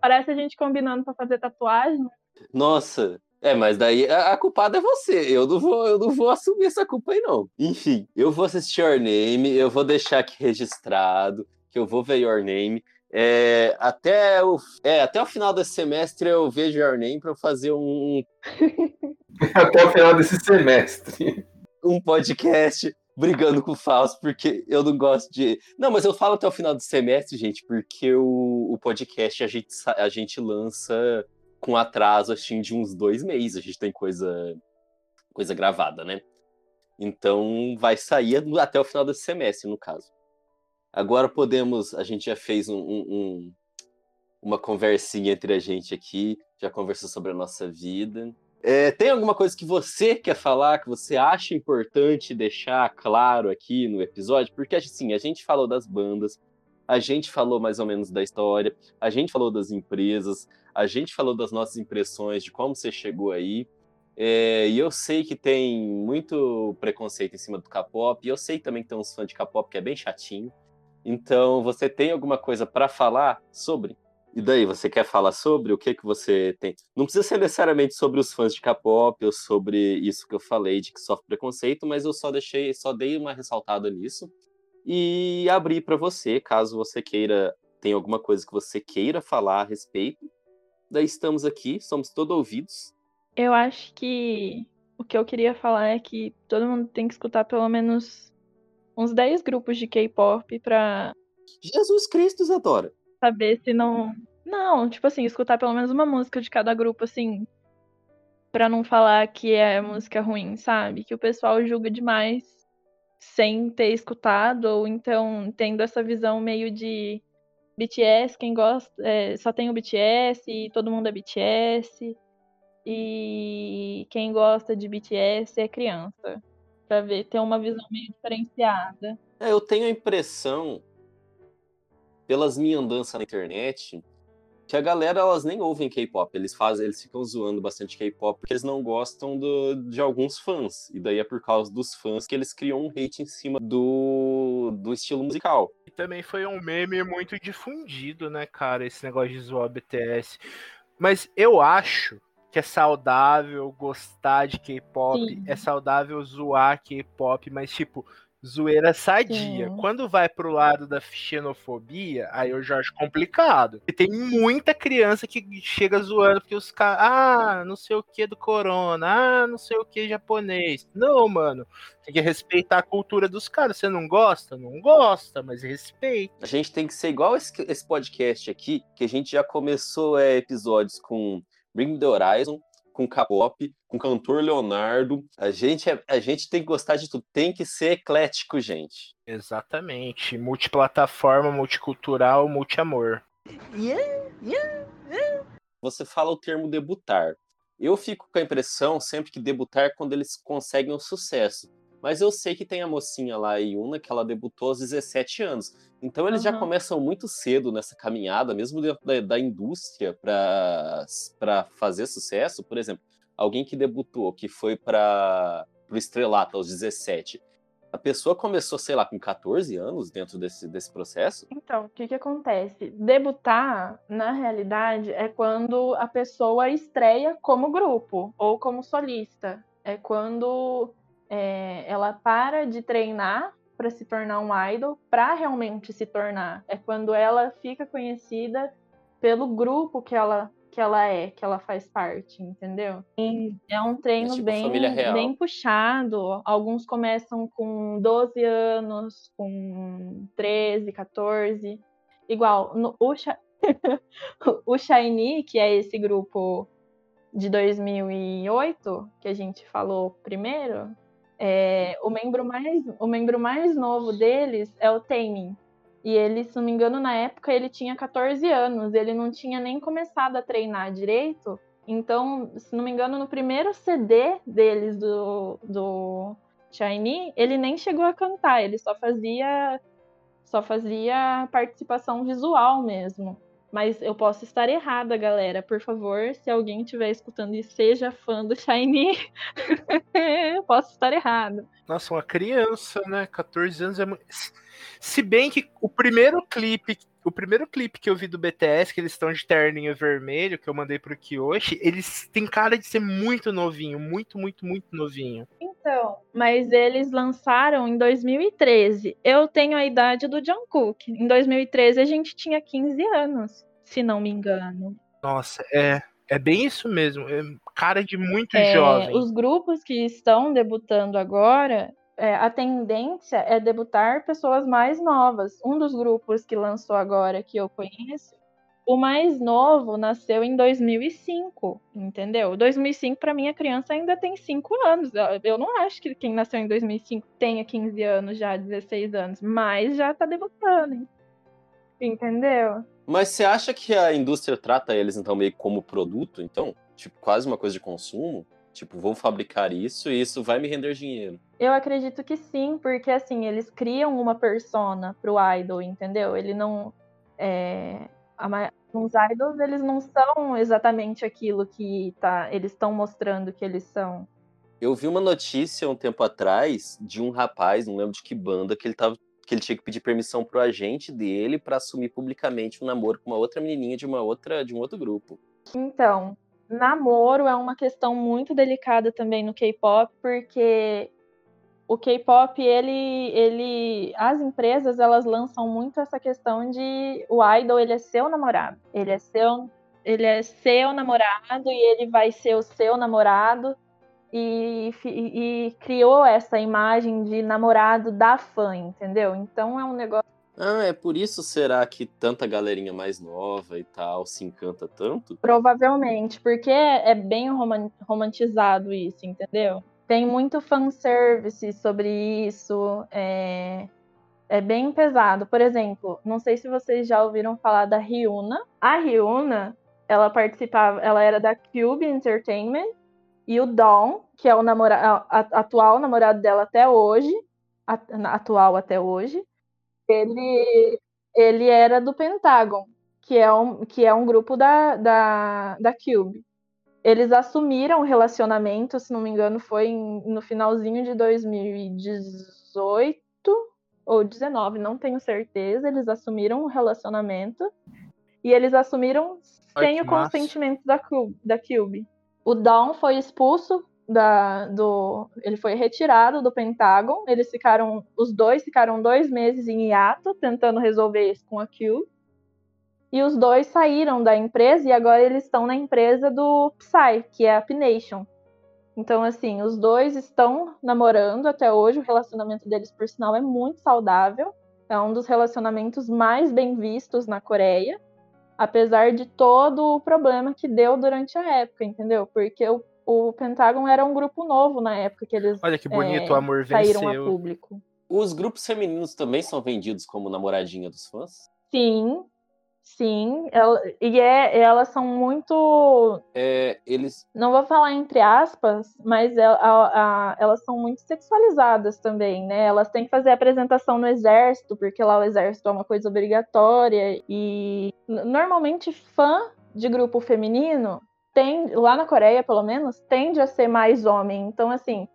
Speaker 2: Parece a gente combinando pra fazer tatuagem.
Speaker 1: Nossa, é, mas daí a, a culpada é você. Eu não vou, eu não vou assumir essa culpa aí não. Enfim, eu vou assistir Your Name, eu vou deixar aqui registrado que eu vou ver Your Name. É, até, o, é, até o final desse semestre eu vejo Your Name para fazer um,
Speaker 4: Até o final desse semestre.
Speaker 1: um podcast brigando com o Fausto, porque eu não gosto de. Não, mas eu falo até o final do semestre, gente, porque o, o podcast a gente, a gente lança com atraso assim, de uns dois meses. A gente tem coisa, coisa gravada, né? Então vai sair até o final desse semestre, no caso. Agora podemos. A gente já fez um- um- uma conversinha entre a gente aqui, já conversou sobre a nossa vida. É, tem alguma coisa que você quer falar, que você acha importante deixar claro aqui no episódio? Porque assim, a gente falou das bandas, a gente falou mais ou menos da história, a gente falou das empresas, a gente falou das nossas impressões, de como você chegou aí. É, e eu sei que tem muito preconceito em cima do K-pop, e eu sei também que tem uns fãs de K-pop que é bem chatinho. Então, você tem alguma coisa para falar sobre? E daí, você quer falar sobre o que que você tem? Não precisa ser necessariamente sobre os fãs de K-pop ou sobre isso que eu falei de que sofre preconceito, mas eu só deixei, só dei uma ressaltada nisso e abri para você, caso você queira, tem alguma coisa que você queira falar a respeito. Daí estamos aqui, somos todo ouvidos.
Speaker 2: Eu acho que o que eu queria falar é que todo mundo tem que escutar pelo menos uns 10 grupos de K-pop pra
Speaker 1: Jesus Cristo, Isadora.
Speaker 2: saber se não. Não, tipo assim, escutar pelo menos uma música de cada grupo, assim. Pra não falar que é música ruim, sabe? Que o pessoal julga demais sem ter escutado, ou então tendo essa visão meio de BTS, quem gosta, é, só tem o BTS e todo mundo é BTS. E quem gosta de BTS é criança. Pra ver, ter uma visão meio diferenciada.
Speaker 1: É, eu tenho a impressão, pelas minhas andanças na internet, que a galera elas nem ouvem K-pop, eles fazem, eles ficam zoando bastante K-pop porque eles não gostam do, de alguns fãs. E daí é por causa dos fãs que eles criam um hate em cima do, do estilo musical.
Speaker 3: E também foi um meme muito difundido, né, cara, esse negócio de zoar BTS. Mas eu acho que é saudável gostar de K-pop, é saudável zoar K-pop, mas tipo, zoeira sadia.
Speaker 2: Sim.
Speaker 3: Quando vai pro lado da xenofobia, aí eu já acho complicado. E tem muita criança que chega zoando porque os caras, ah, não sei o que do corona, ah, não sei o que japonês. Não, mano, tem que respeitar a cultura dos caras. Você não gosta? Não gosta, mas respeita.
Speaker 1: A gente tem que ser igual esse, esse podcast aqui, que a gente já começou é, episódios com Bring Me The Horizon, com K-pop, com o cantor Leonardo. A gente, é- a gente tem que gostar de tudo, tem que ser eclético, gente.
Speaker 3: Exatamente. Multiplataforma, multicultural, multiamor.
Speaker 1: Você fala o termo debutar. Eu fico com a impressão sempre que debutar é quando eles conseguem um sucesso. Mas eu sei que tem a mocinha lá, a Yuna, que ela debutou aos 17 anos. Então eles já
Speaker 2: Aham.
Speaker 1: começam muito cedo nessa caminhada, mesmo dentro da, da indústria, para fazer sucesso. Por exemplo, alguém que debutou, que foi para o Estrelato aos 17. A pessoa começou, sei lá, com 14 anos dentro desse, desse processo.
Speaker 2: Então, o que que acontece? Debutar, na realidade, é quando a pessoa estreia como grupo ou como solista. É quando é, ela para de treinar para se tornar um idol, para realmente se tornar. É quando ela fica conhecida pelo grupo que ela que ela é, que ela faz parte, entendeu? E é um treino
Speaker 1: tipo
Speaker 2: bem, bem puxado. Alguns começam com 12 anos, com 13, 14. Igual, no, o, o Shiny, que é esse grupo de 2008, que a gente falou primeiro, é, o, membro mais, o membro mais novo deles é o Taemin. E ele, se não me engano, na época ele tinha 14 anos, ele não tinha nem começado a treinar direito. Então, se não me engano, no primeiro CD deles do, do Shiny, ele nem chegou a cantar, ele só fazia só fazia participação visual mesmo. Mas eu posso estar errada, galera. Por favor, se alguém estiver escutando e seja fã do Shiny, eu posso estar errada.
Speaker 3: Nossa, uma criança, né? 14 anos é muito. Se bem que o primeiro clipe, o primeiro clipe que eu vi do BTS, que eles estão de terninho vermelho, que eu mandei pro Kiyoshi, eles têm cara de ser muito novinho, muito, muito, muito novinho.
Speaker 2: Então, mas eles lançaram em 2013. Eu tenho a idade do Jungkook. Em 2013 a gente tinha 15 anos, se não me engano.
Speaker 3: Nossa, é, é bem isso mesmo. É cara de muito
Speaker 2: É,
Speaker 3: jovem.
Speaker 2: Os grupos que estão debutando agora, é, a tendência é debutar pessoas mais novas. Um dos grupos que lançou agora que eu conheço, o mais novo nasceu em 2005, entendeu? 2005 para mim a criança ainda tem 5 anos. Eu- Eu não acho que quem nasceu em 2005 tenha 15 anos já, 16 anos, mas já tá debutando, hein? entendeu?
Speaker 1: Mas você acha que a indústria trata eles, então, meio como produto, então? Tipo, quase uma coisa de consumo? Tipo, vou fabricar isso e isso vai me render dinheiro.
Speaker 2: Eu acredito que sim, porque assim, eles criam uma persona pro idol, entendeu? Ele não. É, a os idols, eles não são exatamente aquilo que tá, eles estão mostrando que eles são.
Speaker 1: Eu vi uma notícia um tempo atrás de um rapaz, não lembro de que banda, que ele tava que ele tinha que pedir permissão pro agente dele pra assumir publicamente um namoro com uma outra menininha de uma outra de um outro grupo.
Speaker 2: Então, namoro é uma questão muito delicada também no K-pop, porque o K-pop, ele, ele, as empresas, elas lançam muito essa questão de o idol, ele é seu namorado, ele é seu, ele é seu namorado e ele vai ser o seu namorado e, fi- e criou essa imagem de namorado da fã, entendeu? Então é um negócio
Speaker 1: Ah, é por isso será que tanta galerinha mais nova e tal se encanta tanto?
Speaker 2: Provavelmente, porque é bem roman- romantizado isso, entendeu? Tem muito fanservice sobre isso, é, é bem pesado. Por exemplo, não sei se vocês já ouviram falar da Ryuna. A Ryuna, ela participava, ela era da Cube Entertainment, e o Dom, que é o namora atual namorado dela até hoje, atual até hoje, ele, ele era do Pentagon, que é um, que é um grupo da, da, da Cube. Eles assumiram o relacionamento, se não me engano, foi em- no finalzinho de 2018 ou 19, não tenho certeza. Eles assumiram o relacionamento e eles assumiram
Speaker 3: Ai,
Speaker 2: sem o
Speaker 3: massa.
Speaker 2: consentimento da Cube. Da Cube. O Dawn foi expulso da, do. Ele foi retirado do Pentágon. Eles ficaram. Os dois ficaram dois meses em hiato, tentando resolver isso com a Q. E os dois saíram da empresa e agora eles estão na empresa do Psy, que é a P-Nation. Então, assim, os dois estão namorando até hoje. O relacionamento deles, por sinal, é muito saudável. É um dos relacionamentos mais bem vistos na Coreia apesar de todo o problema que deu durante a época, entendeu? Porque o, o Pentágon era um grupo novo na época que eles
Speaker 3: Olha que bonito,
Speaker 2: é,
Speaker 3: o amor
Speaker 2: saíram a
Speaker 3: venceu.
Speaker 2: público.
Speaker 1: Os grupos femininos também são vendidos como namoradinha dos fãs?
Speaker 2: Sim, sim. ela- e é, elas são muito.
Speaker 1: É, eles.
Speaker 2: Não vou falar entre aspas, mas el- a- a- elas são muito sexualizadas também, né? Elas têm que fazer apresentação no exército, porque lá o exército é uma coisa obrigatória. E normalmente fã de grupo feminino tem, lá na Coreia, pelo menos, tende a ser mais homem. Então, assim,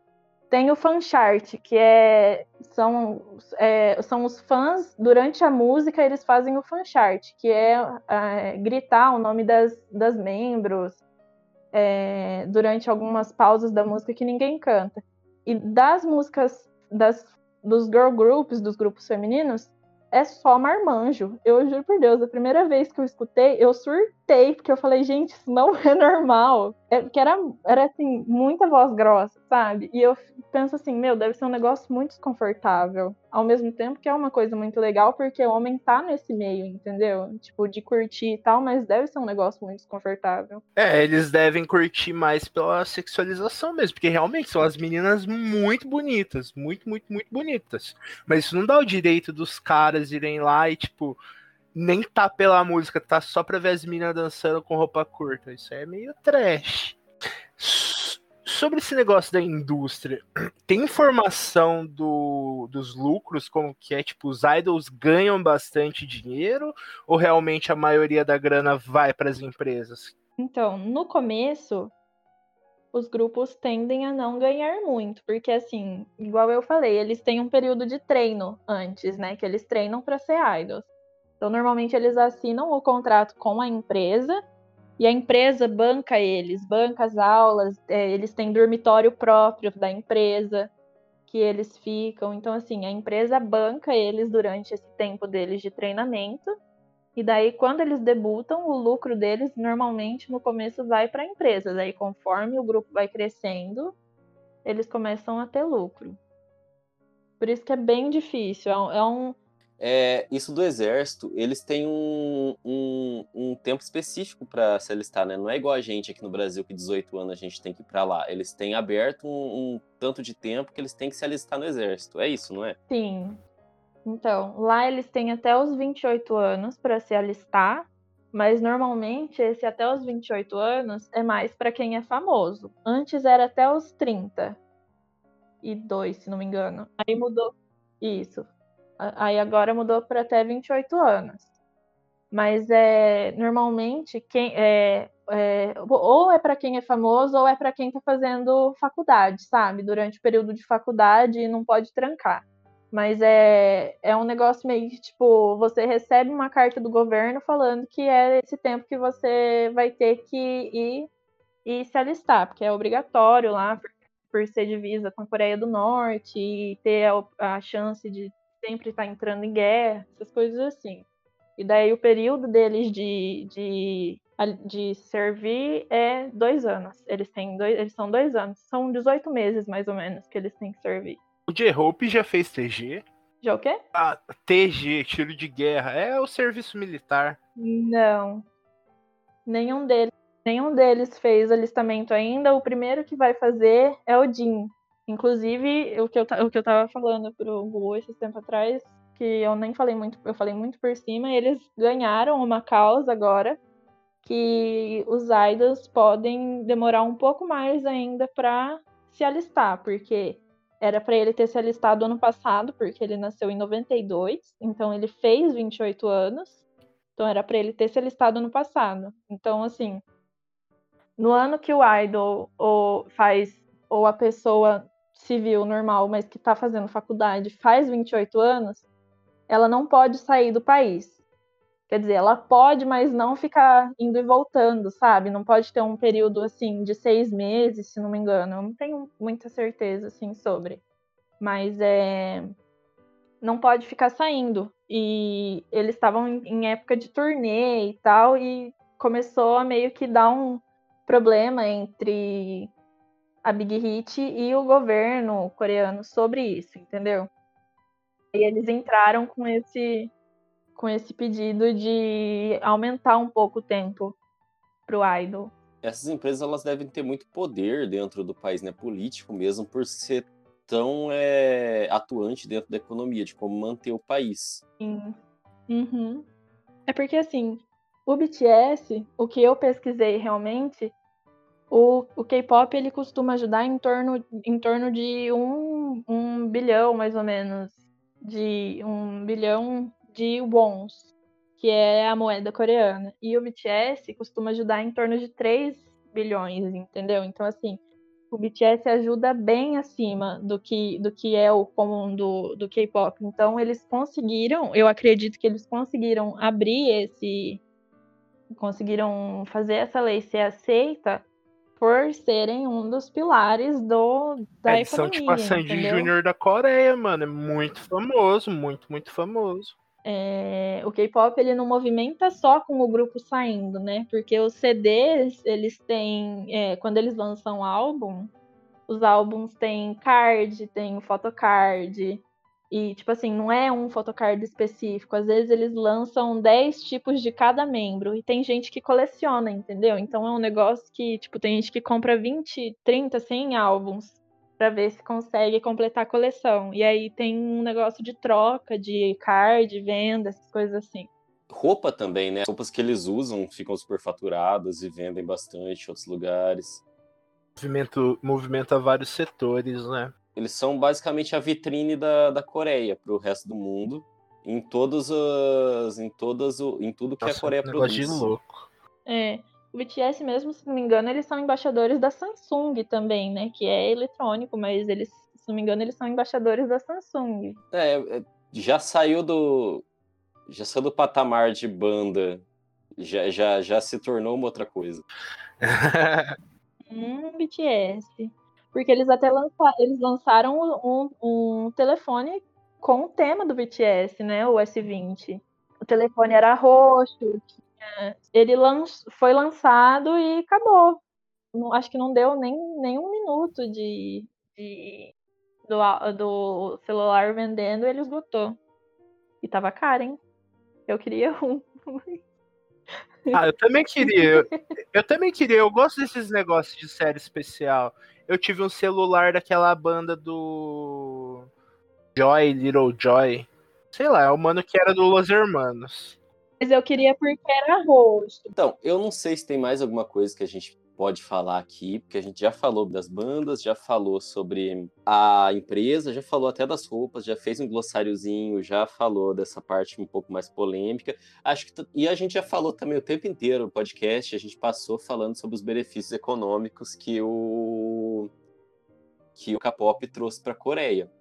Speaker 2: tem o fanchart, que é são, é, são os fãs, durante a música, eles fazem o fanchart, que é, é, gritar o nome das, das membros é, durante algumas pausas da música que ninguém canta. E das músicas das, dos girl groups, dos grupos femininos, é só marmanjo. Eu juro por Deus, a primeira vez que eu escutei, eu surtei, porque eu falei, gente, isso não é normal. É, era, era assim, muita voz grossa, sabe? E eu penso assim, meu, deve ser um negócio muito desconfortável. Ao mesmo tempo que é uma coisa muito legal, porque o homem tá nesse meio, entendeu? Tipo, de curtir e tal, mas deve ser um negócio muito desconfortável.
Speaker 3: É, eles devem curtir mais pela sexualização mesmo, porque realmente são as meninas muito bonitas, muito, muito, muito bonitas. Mas isso não dá o direito dos caras irem lá e, tipo, nem tá pela música, tá só pra ver as meninas dançando com roupa curta. Isso é meio trash. Sobre esse negócio da indústria, tem informação do, dos lucros, como que é, tipo, os idols ganham bastante dinheiro ou realmente a maioria da grana vai para as empresas?
Speaker 2: Então, no começo, os grupos tendem a não ganhar muito, porque assim, igual eu falei, eles têm um período de treino antes, né? Que eles treinam para ser idols. Então, normalmente eles assinam o contrato com a empresa e a empresa banca eles, banca as aulas, é, eles têm dormitório próprio da empresa que eles ficam. Então, assim, a empresa banca eles durante esse tempo deles de treinamento. E daí, quando eles debutam, o lucro deles normalmente no começo vai para a empresa. Daí, conforme o grupo vai crescendo, eles começam a ter lucro. Por isso que é bem difícil. É um, é
Speaker 1: isso do exército, eles têm um, um, um tempo específico para se alistar, né? Não é igual a gente aqui no Brasil, que 18 anos a gente tem que ir para lá. Eles têm aberto um, um tanto de tempo que eles têm que se alistar no exército. É isso, não é?
Speaker 2: Sim. Então, lá eles têm até os 28 anos para se alistar, mas normalmente esse até os 28 anos é mais para quem é famoso. Antes era até os 30 e se não me engano. Aí mudou isso. Aí agora mudou para até 28 anos. Mas é normalmente quem é, é ou é para quem é famoso ou é para quem está fazendo faculdade, sabe? Durante o período de faculdade e não pode trancar. Mas é, é um negócio meio que, tipo, você recebe uma carta do governo falando que é esse tempo que você vai ter que ir e se alistar, porque é obrigatório lá, por, por ser divisa com a Coreia do Norte e ter a, a chance de sempre estar entrando em guerra, essas coisas assim. E daí o período deles de, de, de servir é dois anos. Eles têm dois, eles são dois anos. São 18 meses, mais ou menos, que eles têm que servir.
Speaker 3: O J-Hope já fez TG.
Speaker 2: Já o quê?
Speaker 3: Ah, TG, tiro de guerra. É o serviço militar.
Speaker 2: Não. Nenhum deles, nenhum deles fez alistamento ainda. O primeiro que vai fazer é o Jim. Inclusive, o que eu, o que eu tava falando pro Gu esse tempo atrás, que eu nem falei muito, eu falei muito por cima, eles ganharam uma causa agora que os idols podem demorar um pouco mais ainda para se alistar, porque era para ele ter se alistado ano passado, porque ele nasceu em 92, então ele fez 28 anos. Então era para ele ter se alistado ano passado. Então assim, no ano que o idol ou faz ou a pessoa civil normal, mas que está fazendo faculdade, faz 28 anos, ela não pode sair do país. Quer dizer, ela pode, mas não ficar indo e voltando, sabe? Não pode ter um período assim de seis meses, se não me engano. Eu não tenho muita certeza assim sobre. Mas é. Não pode ficar saindo. E eles estavam em- época de turnê e tal, e começou a meio que dar um problema entre a Big Hit e o governo coreano sobre isso, entendeu? E eles entraram com esse com esse pedido de aumentar um pouco o tempo pro idol.
Speaker 1: Essas empresas elas devem ter muito poder dentro do país, né? Político mesmo, por ser tão é, atuante dentro da economia, de como manter o país.
Speaker 2: Sim. Uhum. É porque assim, o BTS, o que eu pesquisei realmente, o, o K-pop ele costuma ajudar em torno, em torno de um, um bilhão, mais ou menos, de um bilhão de wons, que é a moeda coreana. E o BTS costuma ajudar em torno de 3 bilhões, entendeu? Então, assim, o BTS ajuda bem acima do que, do que é o comum do, do K-pop. Então, eles conseguiram, eu acredito que eles conseguiram abrir esse. conseguiram fazer essa lei ser aceita por serem um dos pilares do, da
Speaker 3: são
Speaker 2: economia.
Speaker 3: tipo a Sandy? Júnior da Coreia, mano. É muito famoso, muito, muito famoso.
Speaker 2: É, o K-pop ele não movimenta só com o grupo saindo, né? Porque os CDs, eles têm, é, quando eles lançam álbum, os álbuns têm card, tem photocard, e tipo assim, não é um photocard específico. Às vezes eles lançam 10 tipos de cada membro, e tem gente que coleciona, entendeu? Então é um negócio que, tipo, tem gente que compra 20, 30, 100 álbuns para ver se consegue completar a coleção. E aí tem um negócio de troca, de card, venda, essas coisas assim.
Speaker 1: Roupa também, né? As roupas que eles usam ficam superfaturadas e vendem bastante em outros lugares.
Speaker 3: Movimento, movimenta vários setores, né?
Speaker 1: Eles são basicamente a vitrine da, da Coreia para o resto do mundo. Em todas as. Em todas o, em tudo que a
Speaker 3: Nossa,
Speaker 1: Coreia
Speaker 3: um
Speaker 1: produz.
Speaker 3: de louco.
Speaker 2: É, o BTS mesmo, se não me engano, eles são embaixadores da Samsung também, né? Que é eletrônico, mas eles, se não me engano, eles são embaixadores da Samsung.
Speaker 1: É, é, já saiu do. Já saiu do patamar de banda. Já, já, já se tornou uma outra coisa.
Speaker 2: Hum, BTS. Porque eles até lança, eles lançaram um, um telefone com o tema do BTS, né? O S20. O telefone era roxo. tinha- Ele lan... foi lançado e acabou. Não- acho que não deu nem, nem um minuto de, de- do, do celular vendendo, ele esgotou. E tava caro, hein? Eu queria um.
Speaker 3: Ah, eu também queria. Eu, eu também queria. Eu gosto desses negócios de série especial. Eu tive um celular daquela banda do Joy, Little Joy. Sei lá, é o mano que era do Los Hermanos.
Speaker 2: Mas eu queria porque era roxo.
Speaker 1: Então, eu não sei se tem mais alguma coisa que a gente pode falar aqui, porque a gente já falou das bandas, já falou sobre a empresa, já falou até das roupas, já fez um glossáriozinho, já falou dessa parte um pouco mais polêmica. Acho que e a gente já falou também o tempo inteiro no podcast, a gente passou falando sobre os benefícios econômicos que o que o K-pop trouxe para a Coreia.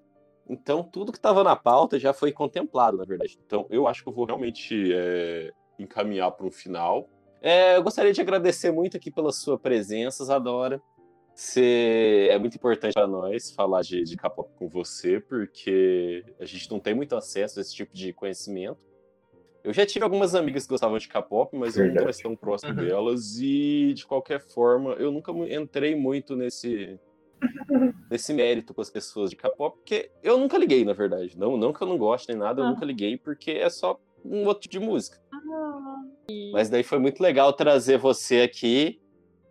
Speaker 1: Então, tudo que estava na pauta já foi contemplado, na verdade. Então, eu acho que eu vou realmente é, encaminhar para um final. É, eu gostaria de agradecer muito aqui pela sua presença, Zadora. Você é muito importante para nós falar de, de K-pop com você, porque a gente não tem muito acesso a esse tipo de conhecimento. Eu já tive algumas amigas que gostavam de K-pop, mas eu nunca
Speaker 4: Verdade.
Speaker 1: mais tão próximo
Speaker 3: Uhum.
Speaker 1: delas. E, de qualquer forma, eu nunca entrei muito nesse, nesse mérito com as pessoas de K-pop, porque eu nunca liguei, na verdade. Não, não que eu não goste nem nada, eu
Speaker 2: Ah.
Speaker 1: nunca liguei, porque é só um outro tipo de música.
Speaker 2: Ah,
Speaker 1: Mas daí foi muito legal trazer você aqui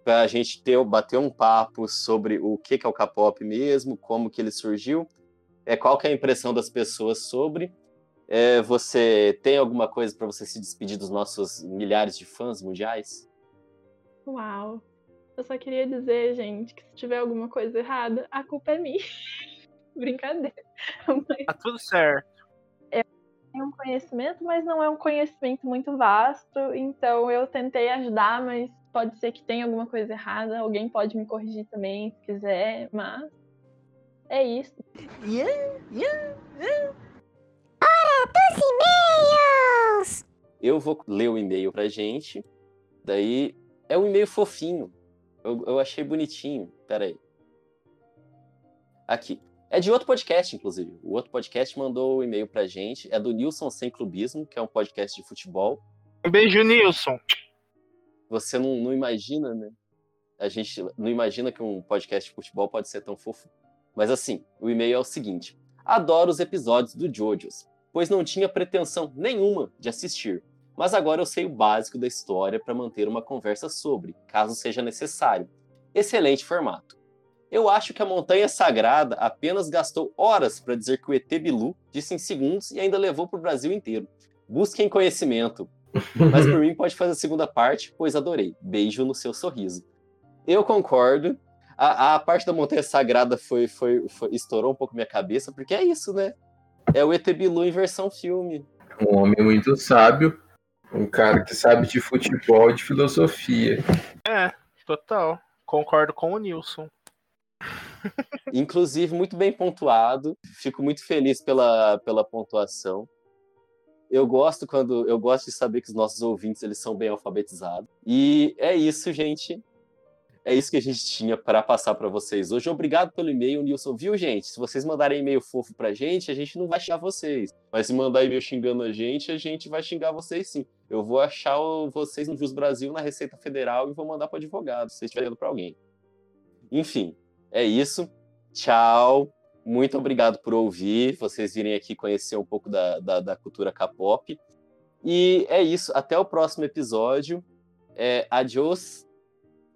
Speaker 1: pra gente ter, bater um papo sobre o que que é o K-pop mesmo, como que ele surgiu, é, qual que é a impressão das pessoas sobre. É, você tem alguma coisa para você se despedir dos nossos milhares de fãs mundiais?
Speaker 2: Uau. Eu só queria dizer, gente, que se tiver alguma coisa errada, a culpa é minha. Brincadeira. Mas
Speaker 3: Tá tudo certo.
Speaker 2: Tem um conhecimento, mas não é um conhecimento muito vasto. Então eu tentei ajudar, mas pode ser que tenha alguma coisa errada. Alguém pode me corrigir também, se quiser. Mas é isso.
Speaker 1: Eu vou ler o e-mail pra gente, daí é um e-mail fofinho. Eu, eu achei bonitinho. Pera aí. Aqui. É de outro podcast, inclusive. O outro podcast mandou o e-mail pra gente. É do Nilson Sem Clubismo, que é um podcast de futebol.
Speaker 3: Um beijo, Nilson.
Speaker 1: Você não, não imagina, né? A gente não imagina que um podcast de futebol pode ser tão fofo. Mas assim, o e-mail é o seguinte: Adoro os episódios do JoJo's, pois não tinha pretensão nenhuma de assistir. Mas agora eu sei o básico da história para manter uma conversa sobre, caso seja necessário. Excelente formato. Eu acho que a Montanha Sagrada apenas gastou horas para dizer que o ET Bilu disse em segundos e ainda levou para o Brasil inteiro. Busquem conhecimento. Mas por mim pode fazer a segunda parte, pois adorei. Beijo no seu sorriso. Eu concordo. A, a parte da Montanha Sagrada foi, foi, foi- estourou um pouco minha cabeça, porque é isso, né? É o ET Bilu em versão filme.
Speaker 4: Um homem muito sábio, um cara que sabe de futebol e de filosofia.
Speaker 3: É, total. Concordo com o Nilson.
Speaker 1: Inclusive, muito bem pontuado. Fico muito feliz pela, pela pontuação. Eu gosto quando eu gosto de saber que os nossos ouvintes eles são bem alfabetizados. E é isso, gente. É isso que a gente tinha para passar para vocês hoje. Obrigado pelo e-mail, Nilson. Viu, gente? Se vocês mandarem e-mail fofo pra gente, a gente não vai xingar vocês. Mas se mandar e-mail xingando a gente, a gente vai xingar vocês sim. Eu vou achar vocês no Jus Brasil, na Receita Federal e vou mandar para advogado, se estiverem para alguém. Enfim, é isso. Tchau. Muito obrigado por ouvir, vocês virem aqui conhecer um pouco da, da, da cultura K-pop. E é isso. Até o próximo episódio. É, adios.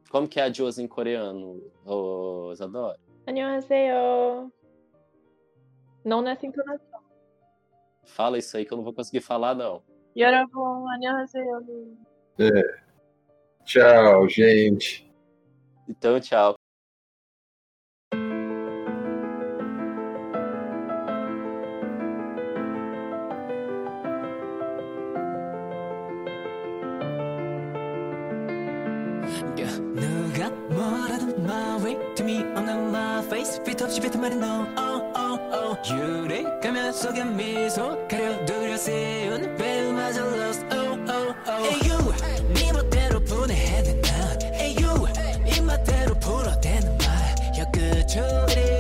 Speaker 1: Como que é adios em coreano, oh,
Speaker 2: Annyeonghaseyo. Não nessa entonação.
Speaker 1: Fala isso aí que eu não vou conseguir falar, não.
Speaker 2: Yorobon, annyeonghaseyo. É.
Speaker 4: Tchau, gente.
Speaker 1: Então, tchau.
Speaker 6: face fit 없이 뱉은 말은 no oh oh oh 유리 가면 속에 미소 가려두려 세운 배우마저 lost oh oh oh Hey you 네 멋대로 분해해낸 난 Hey you 입맛대로 풀어대는 말 혀끝으로 이리저리